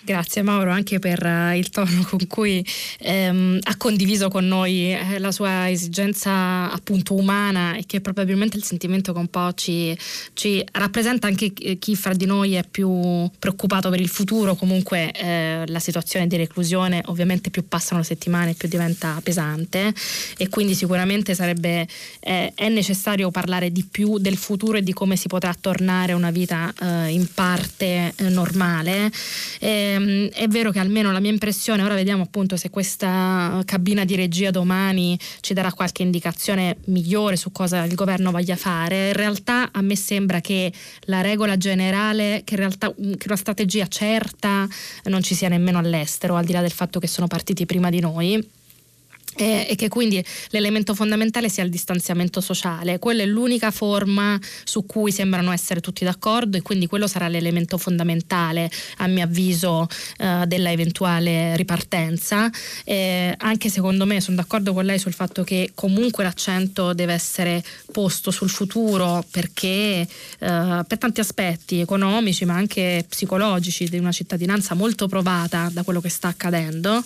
Grazie Mauro anche per uh, il tono con cui ehm, ha condiviso con noi eh, la sua esigenza appunto umana e che probabilmente il sentimento che un po' ci, ci rappresenta anche chi fra di noi è più preoccupato per il futuro, comunque eh, la situazione di reclusione ovviamente più passano le settimane più diventa pesante e quindi sicuramente sarebbe, eh, è necessario parlare di più del futuro e di come si potrà tornare a una vita eh, in parte eh, normale. E, ehm, è vero che almeno la mia impressione, ora vediamo appunto se questa cabina di regia domani ci darà qualche indicazione migliore su cosa il governo voglia fare, in realtà a me sembra che la regola generale, che in realtà che una strategia certa non ci sia nemmeno all'estero, al di là del fatto che sono partiti prima di noi e, che quindi l'elemento fondamentale sia il distanziamento sociale. Quella è l'unica forma su cui sembrano essere tutti d'accordo e quindi quello sarà l'elemento fondamentale, a mio avviso, eh, della eventuale ripartenza. Eh, anche secondo me sono d'accordo con lei sul fatto che comunque l'accento deve essere posto sul futuro perché eh, per tanti aspetti economici ma anche psicologici di una cittadinanza molto provata da quello che sta accadendo.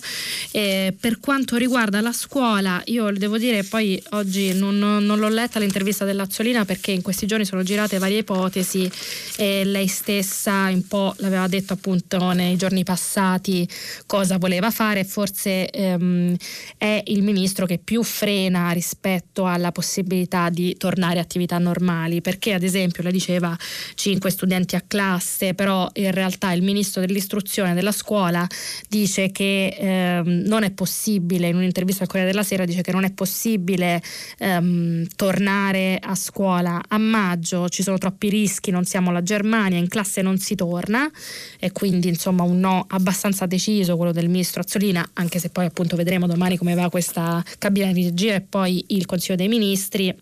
per quanto riguarda la scuola, io devo dire, poi oggi non, non, l'ho letta l'intervista dell'Azzolina perché in questi giorni sono girate varie ipotesi e lei stessa un po' l'aveva detto appunto nei giorni passati cosa voleva fare, forse ehm, è il ministro che più frena rispetto alla possibilità di tornare a attività normali, perché ad esempio lei diceva 5 studenti a classe, però in realtà il ministro dell'istruzione della scuola dice che ehm, non è possibile in un'intervista Corriere della Sera dice che non è possibile ehm, tornare a scuola a maggio, ci sono troppi rischi, non siamo la Germania, in classe non si torna e quindi insomma un no abbastanza deciso quello del ministro Azzolina, anche se poi appunto vedremo domani come va questa cabina di regia e poi il Consiglio dei Ministri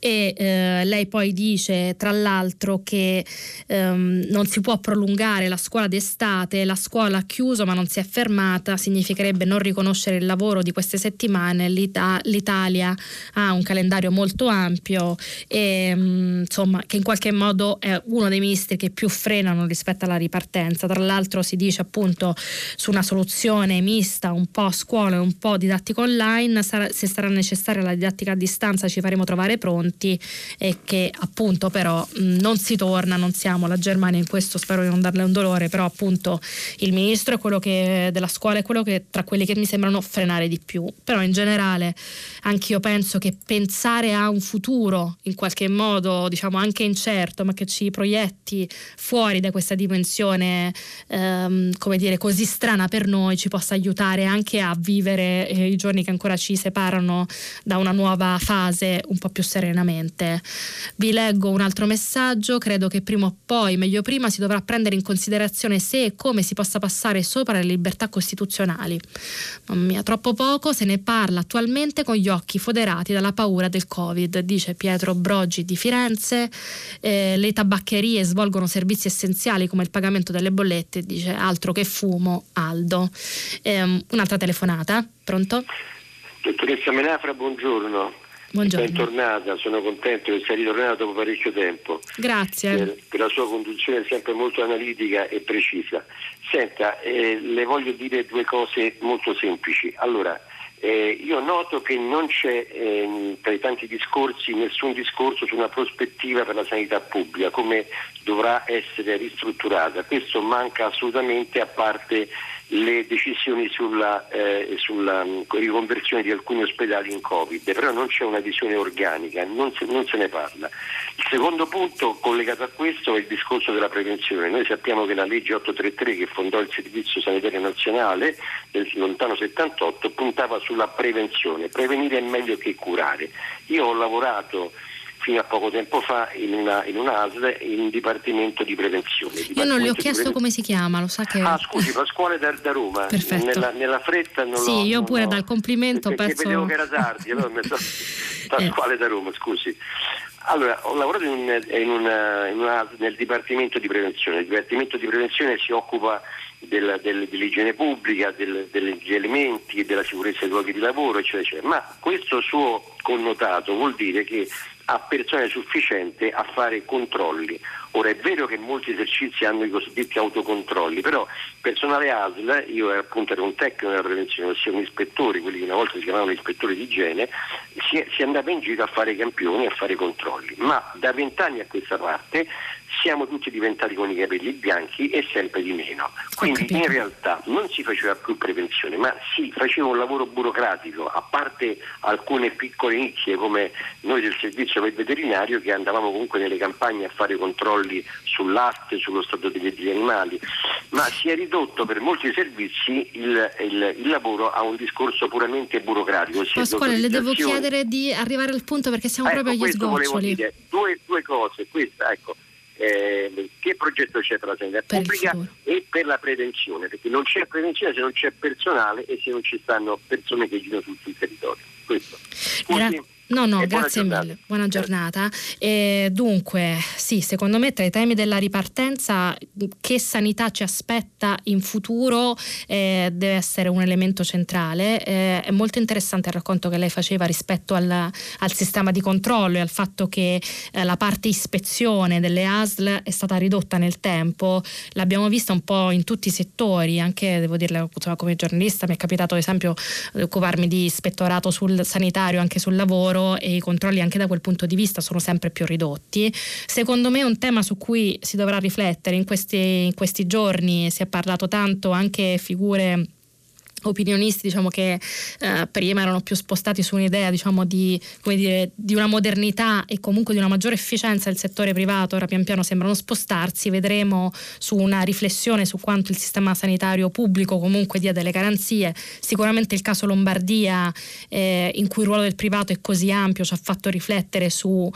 e eh, lei poi dice tra l'altro che ehm, non si può prolungare la scuola d'estate, la scuola ha chiuso ma non si è fermata, significherebbe non riconoscere il lavoro di queste settimane, L'Ita- l'Italia ha un calendario molto ampio e mh, mm, insomma che in qualche modo è uno dei ministri che più frenano rispetto alla ripartenza, tra l'altro si dice appunto su una soluzione mista un po' scuola e un po' didattica online, sarà, se sarà necessaria la didattica a distanza ci faremo trovare trovare pronti e che appunto però non si torna, non siamo la Germania in questo, spero di non darle un dolore, però appunto il ministro è quello che, della scuola è quello che tra quelli che mi sembrano frenare di più, però in generale anch'io penso che pensare a un futuro in qualche modo diciamo anche incerto ma che ci proietti fuori da questa dimensione ehm, come dire così strana per noi ci possa aiutare anche a vivere eh, i giorni che ancora ci separano da una nuova fase un po' più serenamente. Vi leggo un altro messaggio, credo che prima o poi, meglio prima, si dovrà prendere in considerazione se e come si possa passare sopra le libertà costituzionali. Mamma mia, troppo poco se ne parla attualmente con gli occhi foderati dalla paura del Covid, dice Pietro Broggi di Firenze. Eh, le tabaccherie svolgono servizi essenziali come il pagamento delle bollette, dice altro che fumo, Aldo. Eh, un'altra telefonata, pronto? Dottoressa Menafra, buongiorno. Buongiorno. Bentornata, sono contento che sia ritornata dopo parecchio tempo. Grazie. Per, per, la sua conduzione sempre molto analitica e precisa. Senta, eh, le voglio dire due cose molto semplici. Allora, eh, io noto che non c'è eh, tra i tanti discorsi nessun discorso su una prospettiva per la sanità pubblica, come dovrà essere ristrutturata. Questo manca assolutamente a parte le decisioni sulla, eh, sulla riconversione di alcuni ospedali in Covid, però non c'è una visione organica, non se, non se, ne parla. Il secondo punto collegato a questo è il discorso della prevenzione. Noi sappiamo che la legge 833 che fondò il Servizio Sanitario Nazionale nel lontano 78 puntava sulla prevenzione, prevenire è meglio che curare. Io ho lavorato fino a poco tempo fa in una, in una ASL in dipartimento di prevenzione. Dipartimento Io non le ho chiesto come si chiama, lo sa che... Ah scusi, Pasquale da, da Roma, nella, nella, fretta non Sì, l'ho, io pure dal complimento perché penso... vedevo che era tardi, allora mi sono... Pasquale da Roma, scusi. Allora, ho lavorato in un, in una, in una, nel Dipartimento di Prevenzione. Il Dipartimento di Prevenzione si occupa del, del, dell'igiene pubblica, del, degli alimenti, della sicurezza dei luoghi di lavoro, eccetera, eccetera. Ma questo suo connotato vuol dire che ha persone sufficienti a fare controlli. Ora è vero che molti esercizi hanno i cosiddetti autocontrolli, però personale ASL, io appunto ero un tecnico della prevenzione, ossia un ispettore, quelli che una volta si chiamavano ispettori di igiene, si, si andava in giro a fare campioni, a fare controlli, ma da vent'anni a questa parte siamo tutti diventati con i capelli bianchi e sempre di meno. Quindi in realtà non si faceva più prevenzione, ma si faceva un lavoro burocratico, a parte alcune piccole nicchie come noi del servizio per veterinario che andavamo comunque nelle campagne a fare controlli sull'arte, sullo stato degli animali, ma si è ridotto per molti servizi il, il, il lavoro a un discorso puramente burocratico. Pasquale, le devo chiedere di arrivare al punto perché siamo ecco, proprio agli sgoccioli. Due, due cose, questa, ecco eh, che progetto c'è per la sanità per pubblica e per la prevenzione, perché non c'è prevenzione se non c'è personale e se non ci stanno persone che girano su tutto il territorio. Questo. Gra- No, no, grazie buona mille, buona giornata. E dunque, sì, secondo me tra i temi della ripartenza, che sanità ci aspetta in futuro eh, deve essere un elemento centrale. Eh, è molto interessante il racconto che lei faceva rispetto al, al sistema di controllo e al fatto che eh, la parte ispezione delle ASL è stata ridotta nel tempo. L'abbiamo vista un po' in tutti i settori, anche devo dirle come giornalista mi è capitato ad esempio di occuparmi di ispettorato sul sanitario, anche sul lavoro lavoro e i controlli anche da quel punto di vista sono sempre più ridotti. Secondo me è un tema su cui si dovrà riflettere in questi, in questi giorni, si è parlato tanto anche figure opinionisti diciamo che eh, prima erano più spostati su un'idea diciamo di, dire, di, una modernità e comunque di una maggiore efficienza del settore privato ora pian piano sembrano spostarsi. Vedremo su una riflessione su quanto il sistema sanitario pubblico comunque dia delle garanzie. Sicuramente il caso Lombardia eh, in cui il ruolo del privato è così ampio ci ha fatto riflettere su,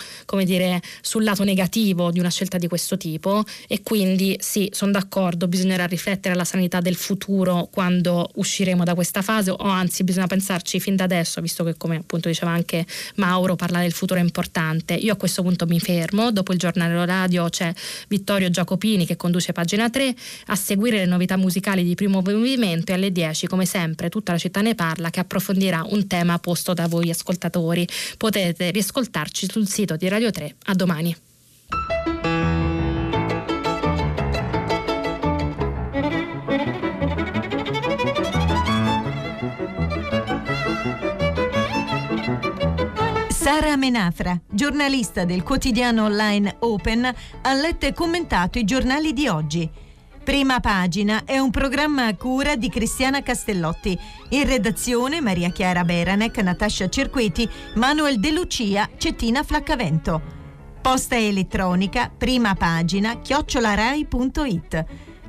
dire, sul lato negativo di una scelta di questo tipo. E quindi sì sono d'accordo bisognerà riflettere alla sanità del futuro quando usciremo usciremo da questa fase o anzi bisogna pensarci fin da adesso, visto che come appunto diceva anche Mauro, parlare del futuro è importante. Io a questo punto mi fermo, dopo il giornale radio c'è Vittorio Giacopini che conduce pagina 3, a seguire le novità musicali di primo movimento e alle 10 come sempre tutta la città ne parla che approfondirà un tema posto da voi ascoltatori. Potete riascoltarci sul sito di Radio 3. A domani. Sara Menafra, giornalista del quotidiano online Open, ha letto e commentato i giornali di oggi. Prima pagina è un programma a cura di Cristiana Castellotti. In redazione Maria Chiara Beranec, Natascia Cerqueti, Manuel De Lucia, Cettina Flaccavento. Posta elettronica, prima pagina, chiocciolarai.it.